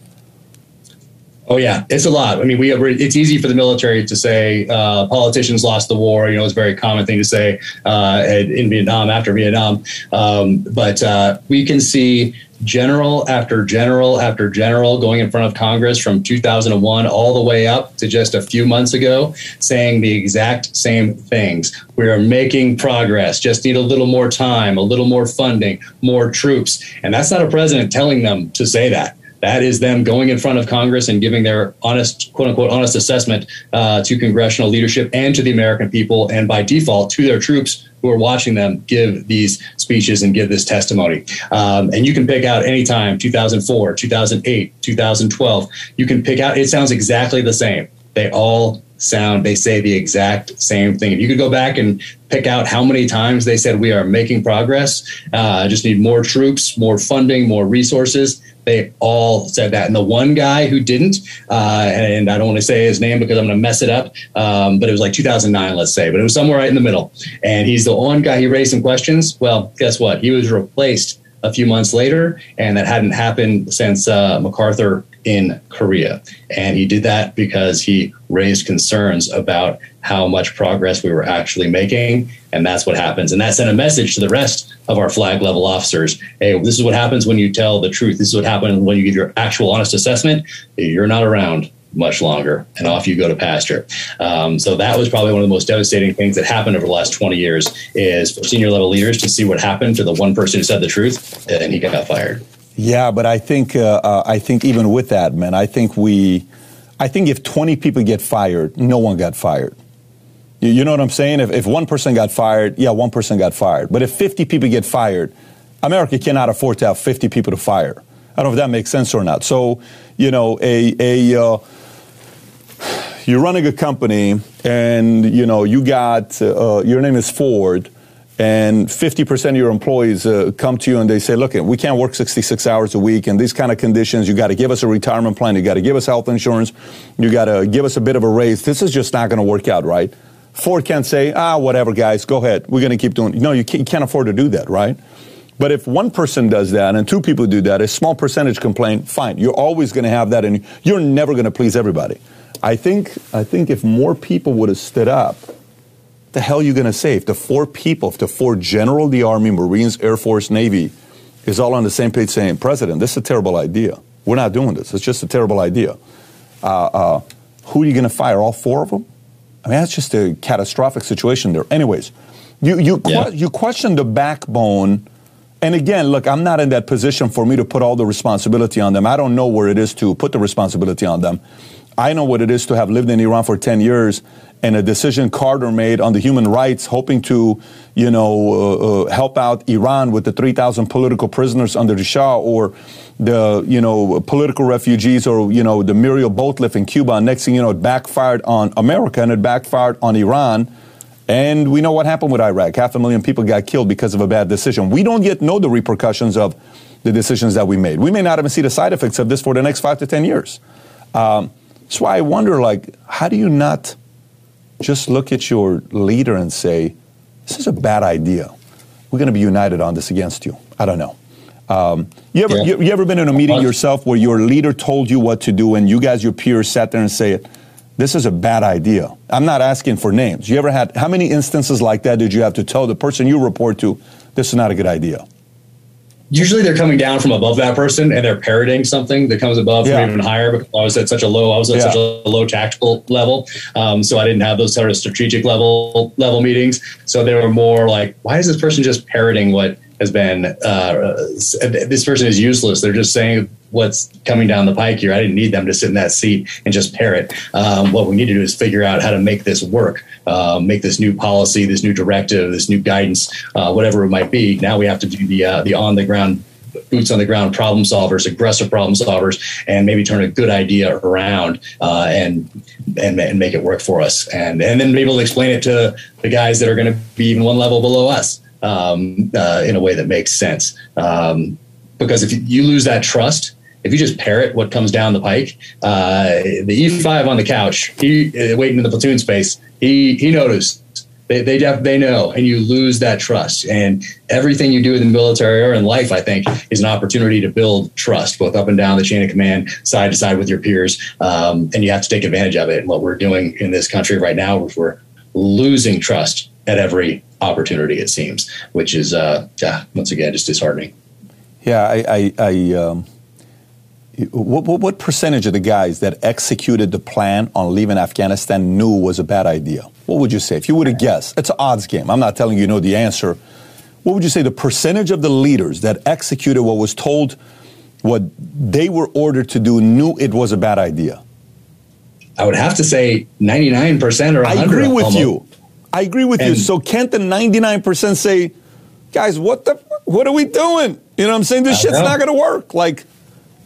Oh yeah, it's a lot. I mean, we have, it's easy for the military to say uh, politicians lost the war. You know, it's a very common thing to say uh, in Vietnam after Vietnam. Um, but uh, we can see general after general after general going in front of Congress from 2001 all the way up to just a few months ago, saying the exact same things. We are making progress. Just need a little more time, a little more funding, more troops, and that's not a president telling them to say that. That is them going in front of Congress and giving their honest, quote unquote, honest assessment uh, to congressional leadership and to the American people, and by default to their troops who are watching them give these speeches and give this testimony. Um, and you can pick out anytime 2004, 2008, 2012. You can pick out, it sounds exactly the same. They all sound, they say the exact same thing. If you could go back and pick out how many times they said we are making progress, uh, just need more troops, more funding, more resources. They all said that. And the one guy who didn't, uh, and I don't want to say his name because I'm going to mess it up, um, but it was like 2009, let's say, but it was somewhere right in the middle. And he's the one guy, he raised some questions. Well, guess what? He was replaced a few months later, and that hadn't happened since uh, MacArthur in Korea. And he did that because he raised concerns about how much progress we were actually making. And that's what happens. And that sent a message to the rest of our flag level officers hey, this is what happens when you tell the truth. This is what happens when you give your actual honest assessment. You're not around much longer, and off you go to pasture. Um, so that was probably one of the most devastating things that happened over the last 20 years is for senior level leaders to see what happened to the one person who said the truth, and he got fired. Yeah, but I think uh, uh, I think even with that, man, I think we, I think if 20 people get fired, no one got fired. You, you know what I'm saying? If, if one person got fired, yeah, one person got fired. But if 50 people get fired, America cannot afford to have 50 people to fire. I don't know if that makes sense or not. So, you know, a a uh, you're running a company, and you know you got uh, your name is Ford, and 50% of your employees uh, come to you and they say, "Look, we can't work 66 hours a week in these kind of conditions. You got to give us a retirement plan. You got to give us health insurance. You got to give us a bit of a raise. This is just not going to work out, right?" Ford can't say, "Ah, whatever, guys, go ahead. We're going to keep doing." No, you can't afford to do that, right? But if one person does that and two people do that, a small percentage complain, fine. You're always going to have that, and you're never going to please everybody. I think, I think if more people would have stood up, the hell are you going to say? If the four people, if the four general, the Army, Marines, Air Force, Navy, is all on the same page saying, President, this is a terrible idea. We're not doing this. It's just a terrible idea. Uh, uh, who are you going to fire? All four of them? I mean, that's just a catastrophic situation there. Anyways, you, you, yeah. que- you question the backbone – and again, look, I'm not in that position for me to put all the responsibility on them. I don't know where it is to put the responsibility on them. I know what it is to have lived in Iran for 10 years and a decision Carter made on the human rights, hoping to, you know, uh, uh, help out Iran with the 3,000 political prisoners under the Shah or the, you know, political refugees or, you know, the Mariel Boatlift in Cuba. And next thing you know, it backfired on America and it backfired on Iran. And we know what happened with Iraq. Half a million people got killed because of a bad decision. We don't yet know the repercussions of the decisions that we made. We may not even see the side effects of this for the next five to 10 years. Um, that's why I wonder, like, how do you not just look at your leader and say, this is a bad idea. We're going to be united on this against you. I don't know. Um, you, ever, yeah. you, you, ever been in a meeting yourself where your leader told you what to do and you guys, your peers, sat there and say this is a bad idea. I'm not asking for names. You ever had, how many instances like that did you have to tell the person you report to, this is not a good idea? Usually they're coming down from above that person and they're parroting something that comes above yeah. even higher because I was at such a low, I was at yeah. such a low tactical level. Um, so I didn't have those sort of strategic level level meetings. So they were more like, why is this person just parroting what has been, uh, this person is useless. They're just saying what's coming down the pike here. I didn't need them to sit in that seat and just parrot. Um, what we need to do is figure out how to make this work, uh, make this new policy, this new directive, this new guidance, uh, whatever it might be. Now we have to do the uh, the on the ground boots on the ground problem solvers, aggressive problem solvers, and maybe turn a good idea around uh, and, and and make it work for us, and and then be able to explain it to the guys that are going to be even one level below us um, uh, in a way that makes sense. Um, because if you lose that trust, if you just parrot what comes down the pike, uh, the E5 on the couch, he uh, waiting in the platoon space, he he noticed. They they they know, and you lose that trust. And everything you do in the military or in life, I think, is an opportunity to build trust, both up and down the chain of command, side to side with your peers. Um, and you have to take advantage of it. And what we're doing in this country right now we're losing trust at every opportunity. It seems, which is uh, yeah, once again just disheartening. Yeah, I, I, I um what, what, what, percentage of the guys that executed the plan on leaving Afghanistan knew was a bad idea? What would you say? If you were to guess, it's an odds game. I'm not telling you, you know the answer. What would you say the percentage of the leaders that executed what was told, what they were ordered to do, knew it was a bad idea? I would have to say 99% or 100 I agree with almost. you. I agree with and you. So can't the 99% say, guys, what the, what are we doing? You know what I'm saying? This shit's not going to work. Like,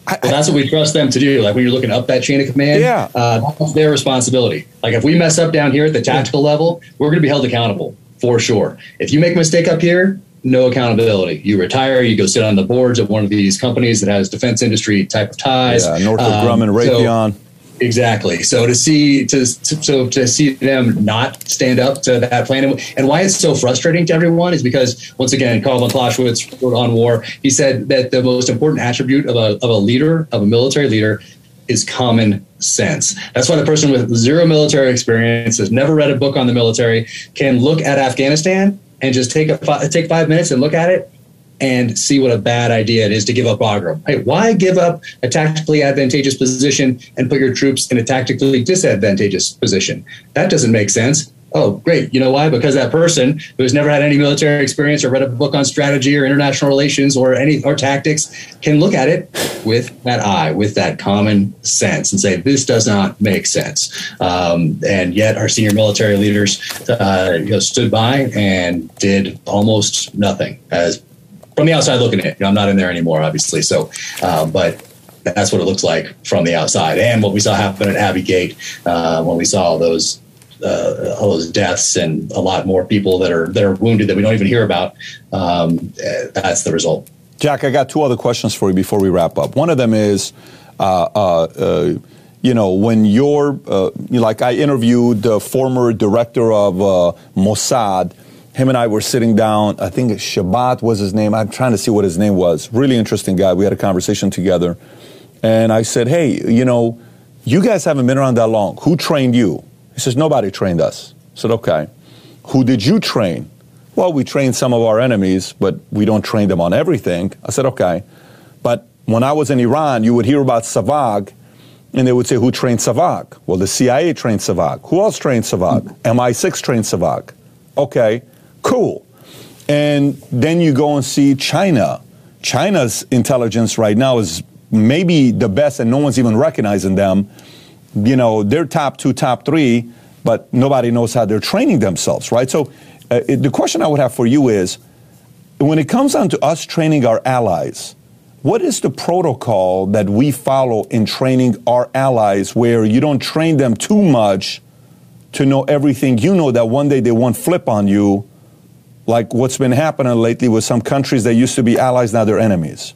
well, that's what we trust them to do. Like when you're looking up that chain of command, yeah, uh, that's their responsibility. Like if we mess up down here at the tactical yeah. level, we're going to be held accountable for sure. If you make a mistake up here, no accountability. You retire, you go sit on the boards of one of these companies that has defense industry type of ties. Yeah, Northrop um, Grumman, Raytheon. So, Exactly. So to see to, so to see them not stand up to that plan, and, and why it's so frustrating to everyone is because once again, Karl von Clausewitz wrote on war. He said that the most important attribute of a of a leader, of a military leader, is common sense. That's why the person with zero military experience, has never read a book on the military, can look at Afghanistan and just take a take five minutes and look at it and see what a bad idea it is to give up Bagram. Hey, why give up a tactically advantageous position and put your troops in a tactically disadvantageous position? That doesn't make sense oh, great. You know why? Because that person who has never had any military experience or read a book on strategy or international relations or any or tactics can look at it with that eye, with that common sense, and say this does not make sense. Um, and yet, our senior military leaders uh, you know, stood by and did almost nothing. As from the outside looking in, you know, I'm not in there anymore, obviously. So, uh, but that's what it looks like from the outside. And what we saw happen at Abbey Gate uh, when we saw those uh, all those deaths and a lot more people that are that are wounded that we don't even hear about. Um, that's the result. Jack, I got two other questions for you before we wrap up. One of them is, uh, uh, uh you know, when you're uh, like I interviewed the former director of uh, Mossad. Him and I were sitting down. I think Shabbat was his name. I'm trying to see what his name was. Really interesting guy. We had a conversation together, and I said, "Hey, you know, you guys haven't been around that long. Who trained you?" He says, Nobody trained us. I said, Okay. Who did you train? Well, we trained some of our enemies, but we don't train them on everything. I said, Okay. But when I was in Iran, you would hear about Savak, and they would say, Who trained Savak? Well, the CIA trained Savak. Who else trained Savak? MI6 trained Savak. Okay, cool. And then you go and see China. China's intelligence right now is maybe the best, and no one's even recognizing them you know, they're top two, top three, but nobody knows how they're training themselves, right? So uh, it, the question I would have for you is when it comes down to us training our allies, what is the protocol that we follow in training our allies where you don't train them too much to know everything you know that one day they won't flip on you, like what's been happening lately with some countries that used to be allies, now they're enemies?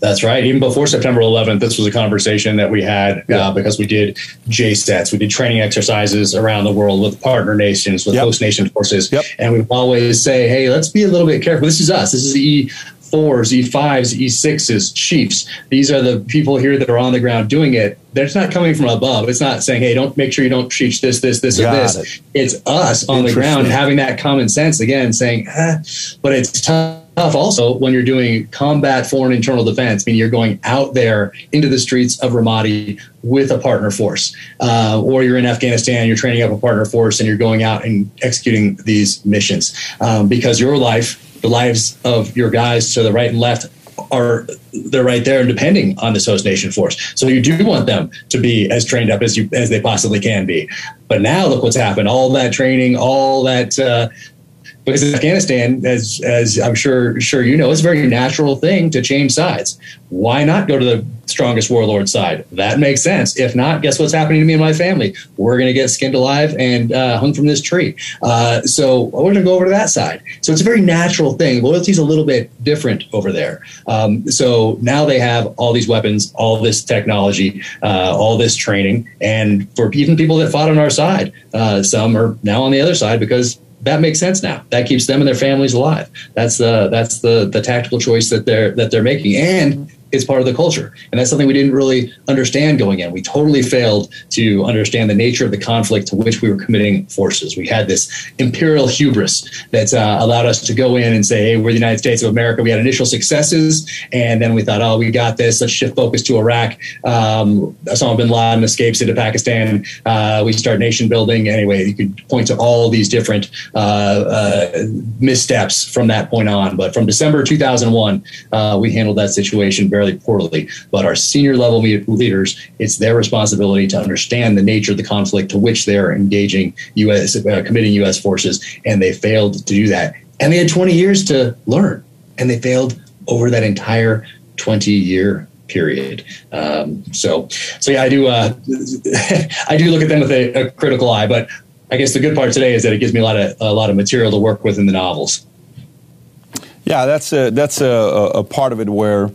That's right. Even before September 11th, this was a conversation that we had uh, yeah. uh, because we did JCETs. We did training exercises around the world with partner nations, with yep. host nation forces. Yep. And we always say, hey, let's be a little bit careful. This is us. This is the E4s, E5s, E6s, chiefs. These are the people here that are on the ground doing it. They're not coming from above. It's not saying, hey, don't make sure you don't teach this, this, this, Got or this. It. It's us on the ground having that common sense again, saying, ah, but it's tough tough also when you're doing combat foreign internal defense, meaning you're going out there into the streets of Ramadi with a partner force, uh, or you're in Afghanistan, you're training up a partner force, and you're going out and executing these missions um, because your life, the lives of your guys to the right and left are they're right there and depending on this host nation force. So you do want them to be as trained up as you as they possibly can be. But now look what's happened. All that training, all that uh, because Afghanistan, as as I'm sure sure you know, it's a very natural thing to change sides. Why not go to the strongest warlord side? That makes sense. If not, guess what's happening to me and my family? We're going to get skinned alive and uh, hung from this tree. Uh, so we're going to go over to that side. So it's a very natural thing. Loyalty is a little bit different over there. Um, so now they have all these weapons, all this technology, uh, all this training, and for even people that fought on our side, uh, some are now on the other side because that makes sense now. That keeps them and their families alive. That's the that's the the tactical choice that they're that they're making, and it's part of the culture. And that's something we didn't really understand going in. We totally failed to understand the nature of the conflict to which we were committing forces. We had this imperial hubris that uh, allowed us to go in and say, hey, we're the United States of America. We had initial successes. And then we thought, oh, we got this. Let's shift focus to Iraq. Um, Osama bin Laden escapes into Pakistan. Uh, we start nation building. Anyway, you could point to all these different uh, uh missteps from that point on. But from December 2001, uh, we handled that situation very fairly poorly. But our senior level leaders, it's their responsibility to understand the nature of the conflict to which they're engaging U.S. Uh, committing U.S. forces, and they failed to do that. And they had 20 years to learn, and they failed over that entire 20 year period. Um, so, so yeah, I do. Uh, I do look at them with a, a, critical eye, but I guess the good part today is that it gives me a lot of a lot of material to work with in the novels. Yeah, that's a, that's a, a part of it where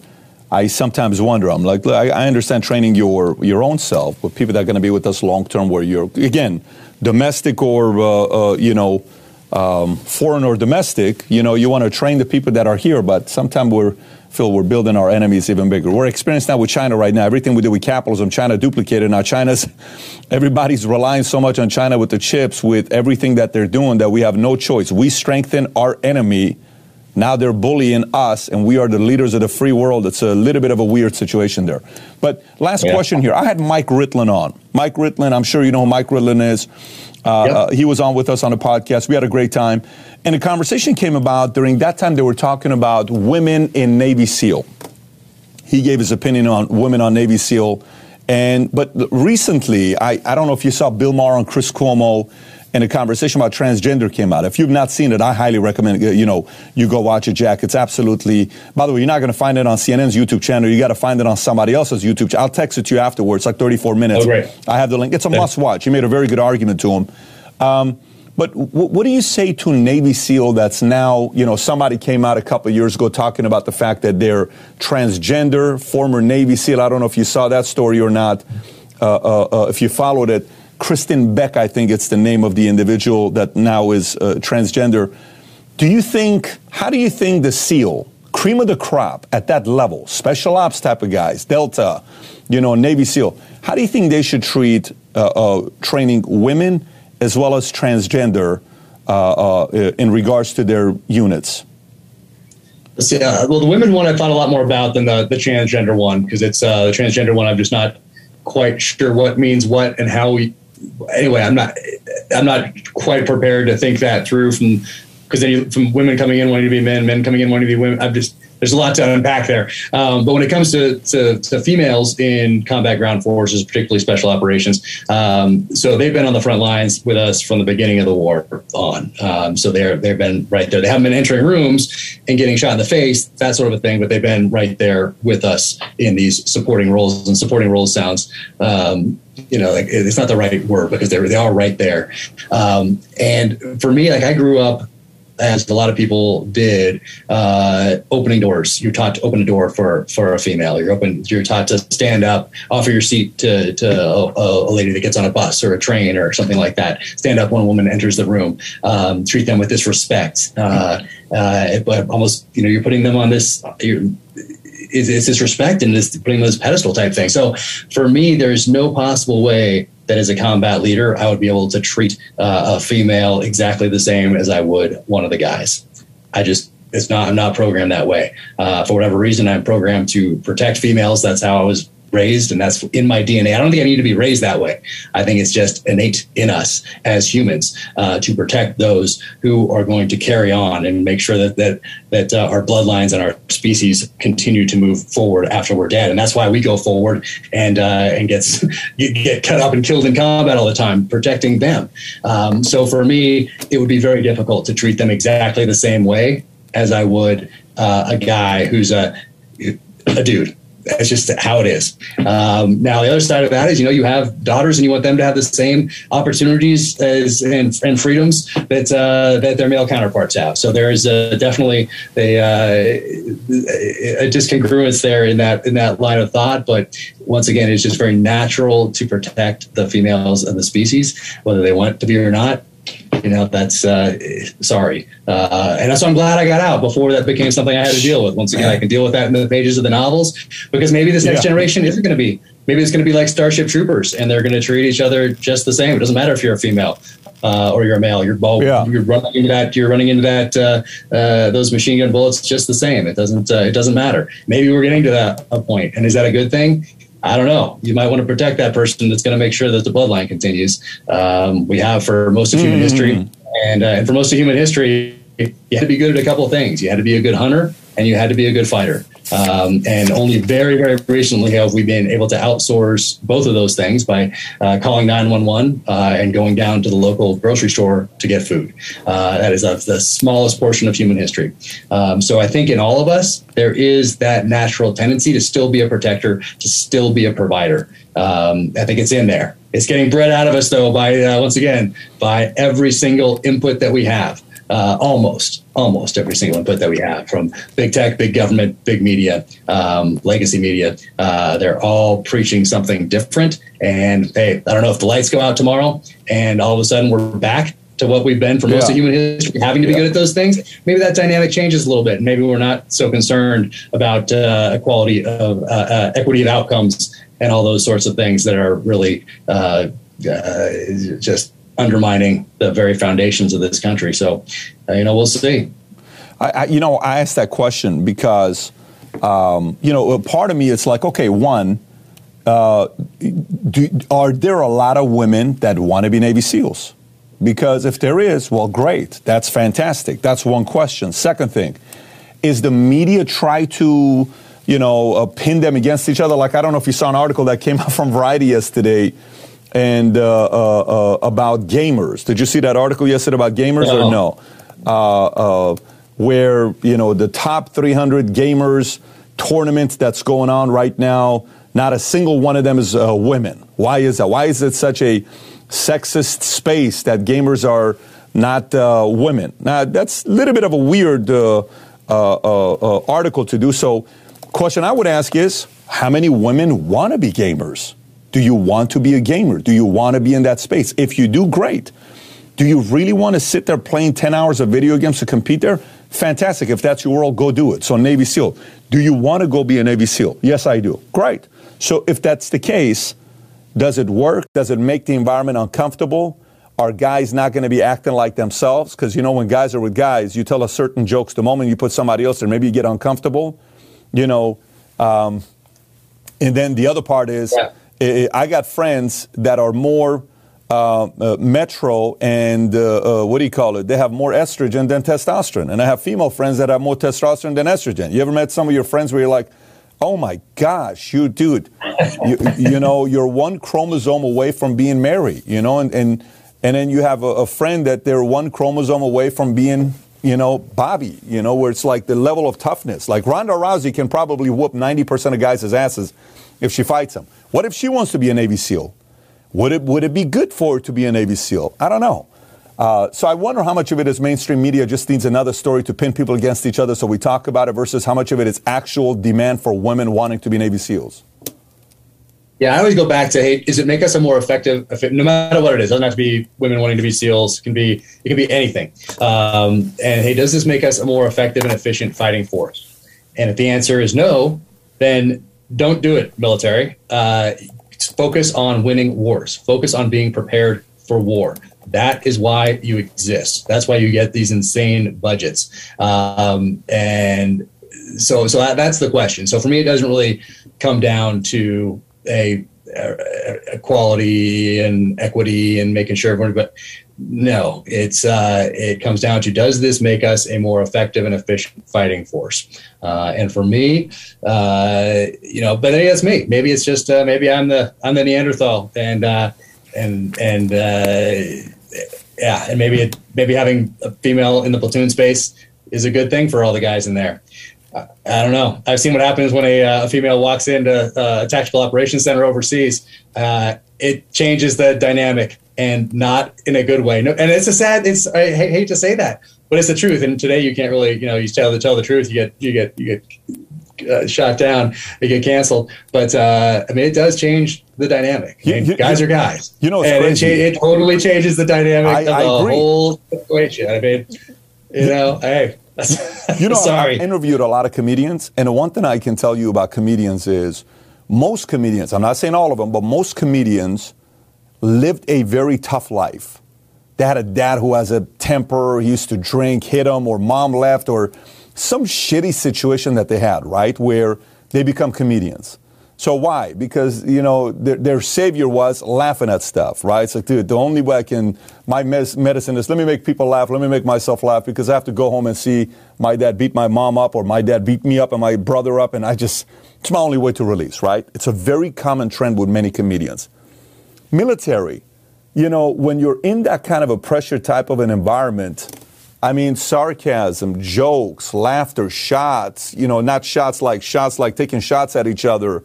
I sometimes wonder. I'm like, I, I understand training your your own self, but people that are going to be with us long term, where you're again domestic or uh, uh, you know um, foreign or domestic. You know, you want to train the people that are here, but sometimes we're feel we're building our enemies even bigger. We're experiencing that with China right now. Everything we do with capitalism, China duplicated. Now China's everybody's relying so much on China with the chips, with everything that they're doing, that we have no choice. We strengthen our enemy Now they're bullying us, and we are the leaders of the free world. It's a little bit of a weird situation there. But last yeah. question here. I had Mike Ritland on. Mike Ritland, I'm sure you know who Mike Ritland is. Uh, yep. uh, he was on with us on the podcast. We had a great time. And a conversation came about during that time they were talking about women in Navy SEAL. He gave his opinion on women on Navy SEAL. And but recently, I, I don't know if you saw Bill Maher and Chris Cuomo and a conversation about transgender came out. If you've not seen it, I highly recommend uh, you know you go watch it, Jack. It's absolutely. By the way, you're not going to find it on CNN's YouTube channel. You got to find it on somebody else's YouTube. channel. I'll text it to you afterwards. Like 34 minutes. Oh. I have the link. It's a must watch. He made a very good argument to him. Um, but w- what do you say to a Navy SEAL that's now, you know, somebody came out a couple years ago talking about the fact that they're transgender, former Navy SEAL. I don't know if you saw that story or not, uh, uh, uh, if you followed it. Kristin Beck, I think it's the name of the individual that now is uh, transgender. Do you think, how do you think the SEAL, cream of the crop at that level, special ops type of guys, Delta, you know, Navy SEAL, how do you think they should treat uh, uh, training women as well as transgender uh, uh, in regards to their units? Yeah, well, the women one I thought a lot more about than the, the transgender one because it's uh, the transgender one. I'm just not quite sure what means what and how we. Anyway, I'm not. I'm not quite prepared to think that through from because then you, from women coming in wanting to be men, men coming in wanting to be women. I'm just there's a lot to unpack there. Um, but when it comes to, to, to, females in combat ground forces, particularly special operations, um, so they've been on the front lines with us from the beginning of the war on. Um, so they're they've been right there. They haven't been entering rooms and getting shot in the face, that sort of a thing, but they've been right there with us in these supporting roles. And supporting roles sounds um, you know, like it's not the right word because they're they are right there. Um, and for me, like I grew up as a lot of people did, uh, opening doors. You're taught to open a door for for a female. You're open. You're taught to stand up, offer your seat to to a, a lady that gets on a bus or a train or something like that. Stand up when a woman enters the room. Um, treat them with disrespect. Uh, uh, but almost, you know, you're putting them on this. You're, it's, disrespect and this putting this pedestal type thing. So for me, there's no possible way that as a combat leader, I would be able to treat uh, a female exactly the same as I would one of the guys. I just it's not I'm not programmed that way. Uh, for whatever reason, I'm programmed to protect females. That's how I was raised and that's in my DNA. I don't think I need to be raised that way. I think it's just innate in us as humans uh, to protect those who are going to carry on and make sure that that that uh, our bloodlines and our species continue to move forward after we're dead. And that's why we go forward and uh, and gets get cut up and killed in combat all the time, protecting them. Um, so for me, it would be very difficult to treat them exactly the same way as I would uh, a guy who's a a dude that's just how it is. Um, now, the other side of that is, you know, you have daughters and you want them to have the same opportunities as and, and freedoms that uh, that their male counterparts have. So there is a, definitely a, uh, a discongruence there in that in that line of thought. But once again, it's just very natural to protect the females of the species, whether they want to be or not you know that's uh, sorry. Uh, and so i'm glad i got out before that became something i had to deal with. Once again i can deal with that in the pages of the novels because maybe this next yeah. generation isn't going to be maybe it's going to be like starship troopers and they're going to treat each other just the same. It doesn't matter if you're a female uh, or you're a male. You're both yeah. you're running into that you're running into that uh, uh, those machine gun bullets just the same. It doesn't uh, it doesn't matter. Maybe we're getting to that a point. And is that a good thing I don't know. You might want to protect that person that's going to make sure that the bloodline continues. Um, we have for most of human mm-hmm. history, and, uh, and for most of human history, you had to be good at a couple of things. You had to be a good hunter, and you had to be a good fighter. Um, and only very, very recently have we been able to outsource both of those things by uh, calling 911 uh, and going down to the local grocery store to get food. Uh, that is a, the smallest portion of human history. Um, so I think in all of us, there is that natural tendency to still be a protector, to still be a provider. Um, I think it's in there. It's getting bred out of us, though, by uh, once again, by every single input that we have uh, almost almost every single input that we have from big tech, big government, big media, um, legacy media. Uh, they're all preaching something different. And hey, I don't know if the lights go out tomorrow and all of a sudden we're back to what we've been for most yeah. of human history, having to be good at those things. Maybe that dynamic changes a little bit. Maybe we're not so concerned about uh, equality of uh, uh, equity of outcomes and all those sorts of things that are really uh, uh, just undermining the very foundations of this country. So, uh, you know, we'll see. I, I, you know, I asked that question because, um, you know, part of me it's like, okay, one, uh, do, are there a lot of women that want to be Navy SEALs? Because if there is, well, great. That's fantastic. That's one question. Second thing, is the media try to, you know, uh, pin them against each other? Like, I don't know if you saw an article that came out from Variety yesterday and uh, uh, uh about gamers. Did you see that article yesterday about gamers no. or no? Uh, uh, where, you know, the top 300 gamers tournament that's going on right now, not a single one of them is women. Why is that? Why is it such a sexist space that gamers are not uh, women. Now, that's a little bit of a weird uh, uh, uh, uh article to do. So, question I would ask is how many women want to be gamers? Do you want to be a gamer? Do you want to be in that space? If you do, great. Do you really want to sit there playing 10 hours of video games to compete there? Fantastic. If that's your world, go do it. So, Navy SEAL. Do you want to go be a Navy SEAL? Yes, I do. Great. So, if that's the case, does it work? Does it make the environment uncomfortable? Are guys not going to be acting like themselves? Because you know, when guys are with guys, you tell a certain jokes. The moment you put somebody else there, maybe you get uncomfortable. You know, um, and then the other part is, yeah. I got friends that are more uh, uh, metro and uh, uh, what do you call it? They have more estrogen than testosterone, and I have female friends that have more testosterone than estrogen. You ever met some of your friends where you're like? oh my gosh, you dude, you, you, know, you're one chromosome away from being Mary, you know, and and, and then you have a, a, friend that they're one chromosome away from being, you know, Bobby, you know, where it's like the level of toughness. Like Ronda Rousey can probably whoop 90% of guys' asses if she fights them. What if she wants to be a Navy SEAL? Would it, would it be good for her to be a Navy SEAL? I don't know. Uh, so I wonder how much of it is mainstream media just needs another story to pin people against each other so we talk about it versus how much of it is actual demand for women wanting to be Navy SEALs. Yeah, I always go back to hey, is it make us a more effective? No matter what it is, it doesn't have to be women wanting to be SEALs. It can be it can be anything. Um, and hey, does this make us a more effective and efficient fighting force? And if the answer is no, then don't do it, military. Uh, focus on winning wars. Focus on being prepared for war. That is why you exist. That's why you get these insane budgets. Um, and so, so that, that's the question. So for me, it doesn't really come down to a, a equality and equity and making sure everyone, but no, it's uh, it comes down to does this make us a more effective and efficient fighting force? Uh, and for me, uh, you know, but maybe that's me. Maybe it's just uh, maybe I'm the I'm the Neanderthal, and uh, and and uh, yeah, and maybe it, maybe having a female in the platoon space is a good thing for all the guys in there. I, don't know. I've seen what happens when a, uh, a female walks into uh, a tactical operations center overseas. Uh, it changes the dynamic and not in a good way. No, and it's a sad. It's I hate to say that, but it's the truth. And today you can't really, you know, you tell the tell the truth. You get you get you get uh, shot down, you get canceled. But uh, I mean, it does change the dynamic. Mean, you, guys you, are guys. You know, and it, it, totally changes the dynamic I, of I the agree. whole situation. I mean, you know, hey. you know, sorry. I interviewed a lot of comedians, and the one thing I can tell you about comedians is most comedians, I'm not saying all of them, but most comedians lived a very tough life. They had a dad who has a temper, he used to drink, hit them, or mom left, or some shitty situation that they had, right? Where they become comedians. So why? Because you know their, their, savior was laughing at stuff, right? It's like, dude, the only way I can my medicine is let me make people laugh, let me make myself laugh because I have to go home and see my dad beat my mom up or my dad beat me up and my brother up, and I just it's my only way to release, right? It's a very common trend with many comedians. Military, you know, when you're in that kind of a pressure type of an environment I mean, sarcasm, jokes, laughter, shots, you know, not shots like shots like taking shots at each other,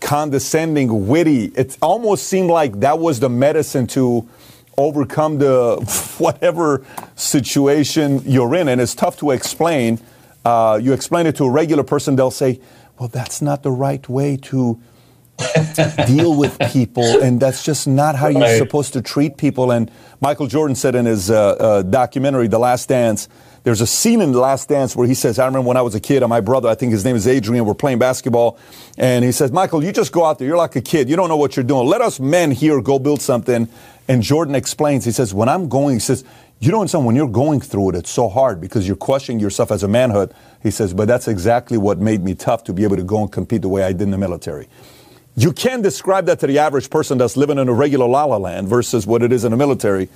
condescending, witty. It almost seemed like that was the medicine to overcome the whatever situation you're in. And it's tough to explain. Uh, you explain it to a regular person, they'll say, well, that's not the right way to deal with people, and that's just not how you're supposed to treat people. And Michael Jordan said in his uh, uh, documentary, The Last Dance, there's a scene in The Last Dance where he says, I remember when I was a kid, and my brother, I think his name is Adrian, we're playing basketball, and he says, Michael, you just go out there, you're like a kid, you don't know what you're doing. Let us men here go build something. And Jordan explains, he says, when I'm going, he says, You know, son, when you're going through it, it's so hard because you're questioning yourself as a manhood. He says, but that's exactly what made me tough to be able to go and compete the way I did in the military. You can describe that to the average person that's living in a regular la la land versus what it is in the military.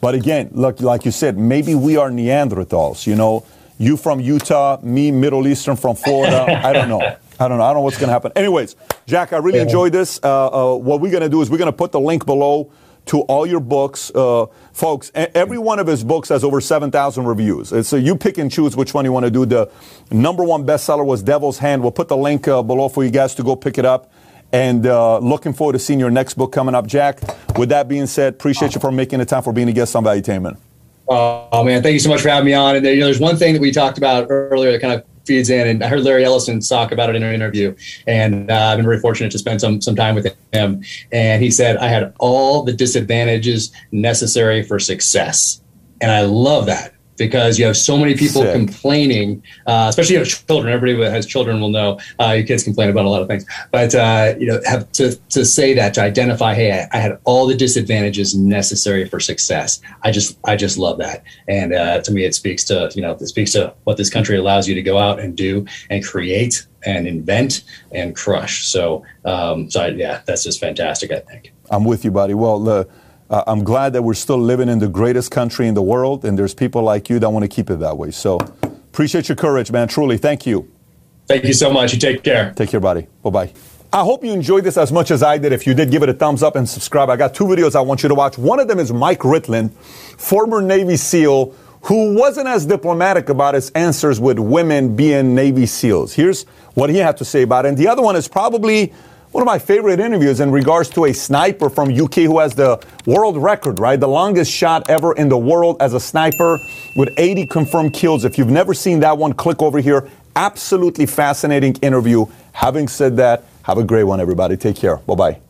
But again, look, like you said, maybe we are Neanderthals. You know, you from Utah, me Middle Eastern from Florida. I don't know. I don't know. I don't know what's going to happen. Anyways, Jack, I really enjoyed this. Uh, uh, what we're going to do is we're going to put the link below to all your books. Uh, folks, every one of his books has over 7,000 reviews. And so you pick and choose which one you want to do. The number one bestseller was Devil's Hand. We'll put the link uh, below for you guys to go pick it up. And uh, looking forward to seeing your next book coming up. Jack, with that being said, appreciate you for making the time for being a guest on Value Valuetainment. Oh, man, thank you so much for having me on. And you know, there's one thing that we talked about earlier that kind of feeds in. And I heard Larry Ellison talk about it in an interview, and uh, I've been very fortunate to spend some some time with him. And he said I had all the disadvantages necessary for success, and I love that because you have so many people Sick. complaining, uh, especially you know, children. Everybody that has children will know uh, your kids complain about a lot of things. But uh, you know, have to to say that to identify, hey, I, I, had all the disadvantages necessary for success. I just I just love that, and uh, to me, it speaks to you know it speaks to what this country allows you to go out and do and create and invent and crush. So um, so I, yeah, that's just fantastic. I think. I'm with you, buddy. Well, the uh, I'm glad that we're still living in the greatest country in the world, and there's people like you that want to keep it that way. So appreciate your courage, man. Truly, thank you. Thank you so much. You take care. Take care, buddy. Bye bye. I hope you enjoyed this as much as I did. If you did, give it a thumbs up and subscribe. I got two videos I want you to watch. One of them is Mike Ritland, former Navy SEAL, who wasn't as diplomatic about his answers with women being Navy SEALs. Here's what he had to say about it. And the other one is probably one of my favorite interviews in regards to a sniper from UK who has the world record, right? The longest shot ever in the world as a sniper with 80 confirmed kills. If you've never seen that one, click over here. Absolutely fascinating interview. Having said that, have a great one, everybody. Take care. Bye bye.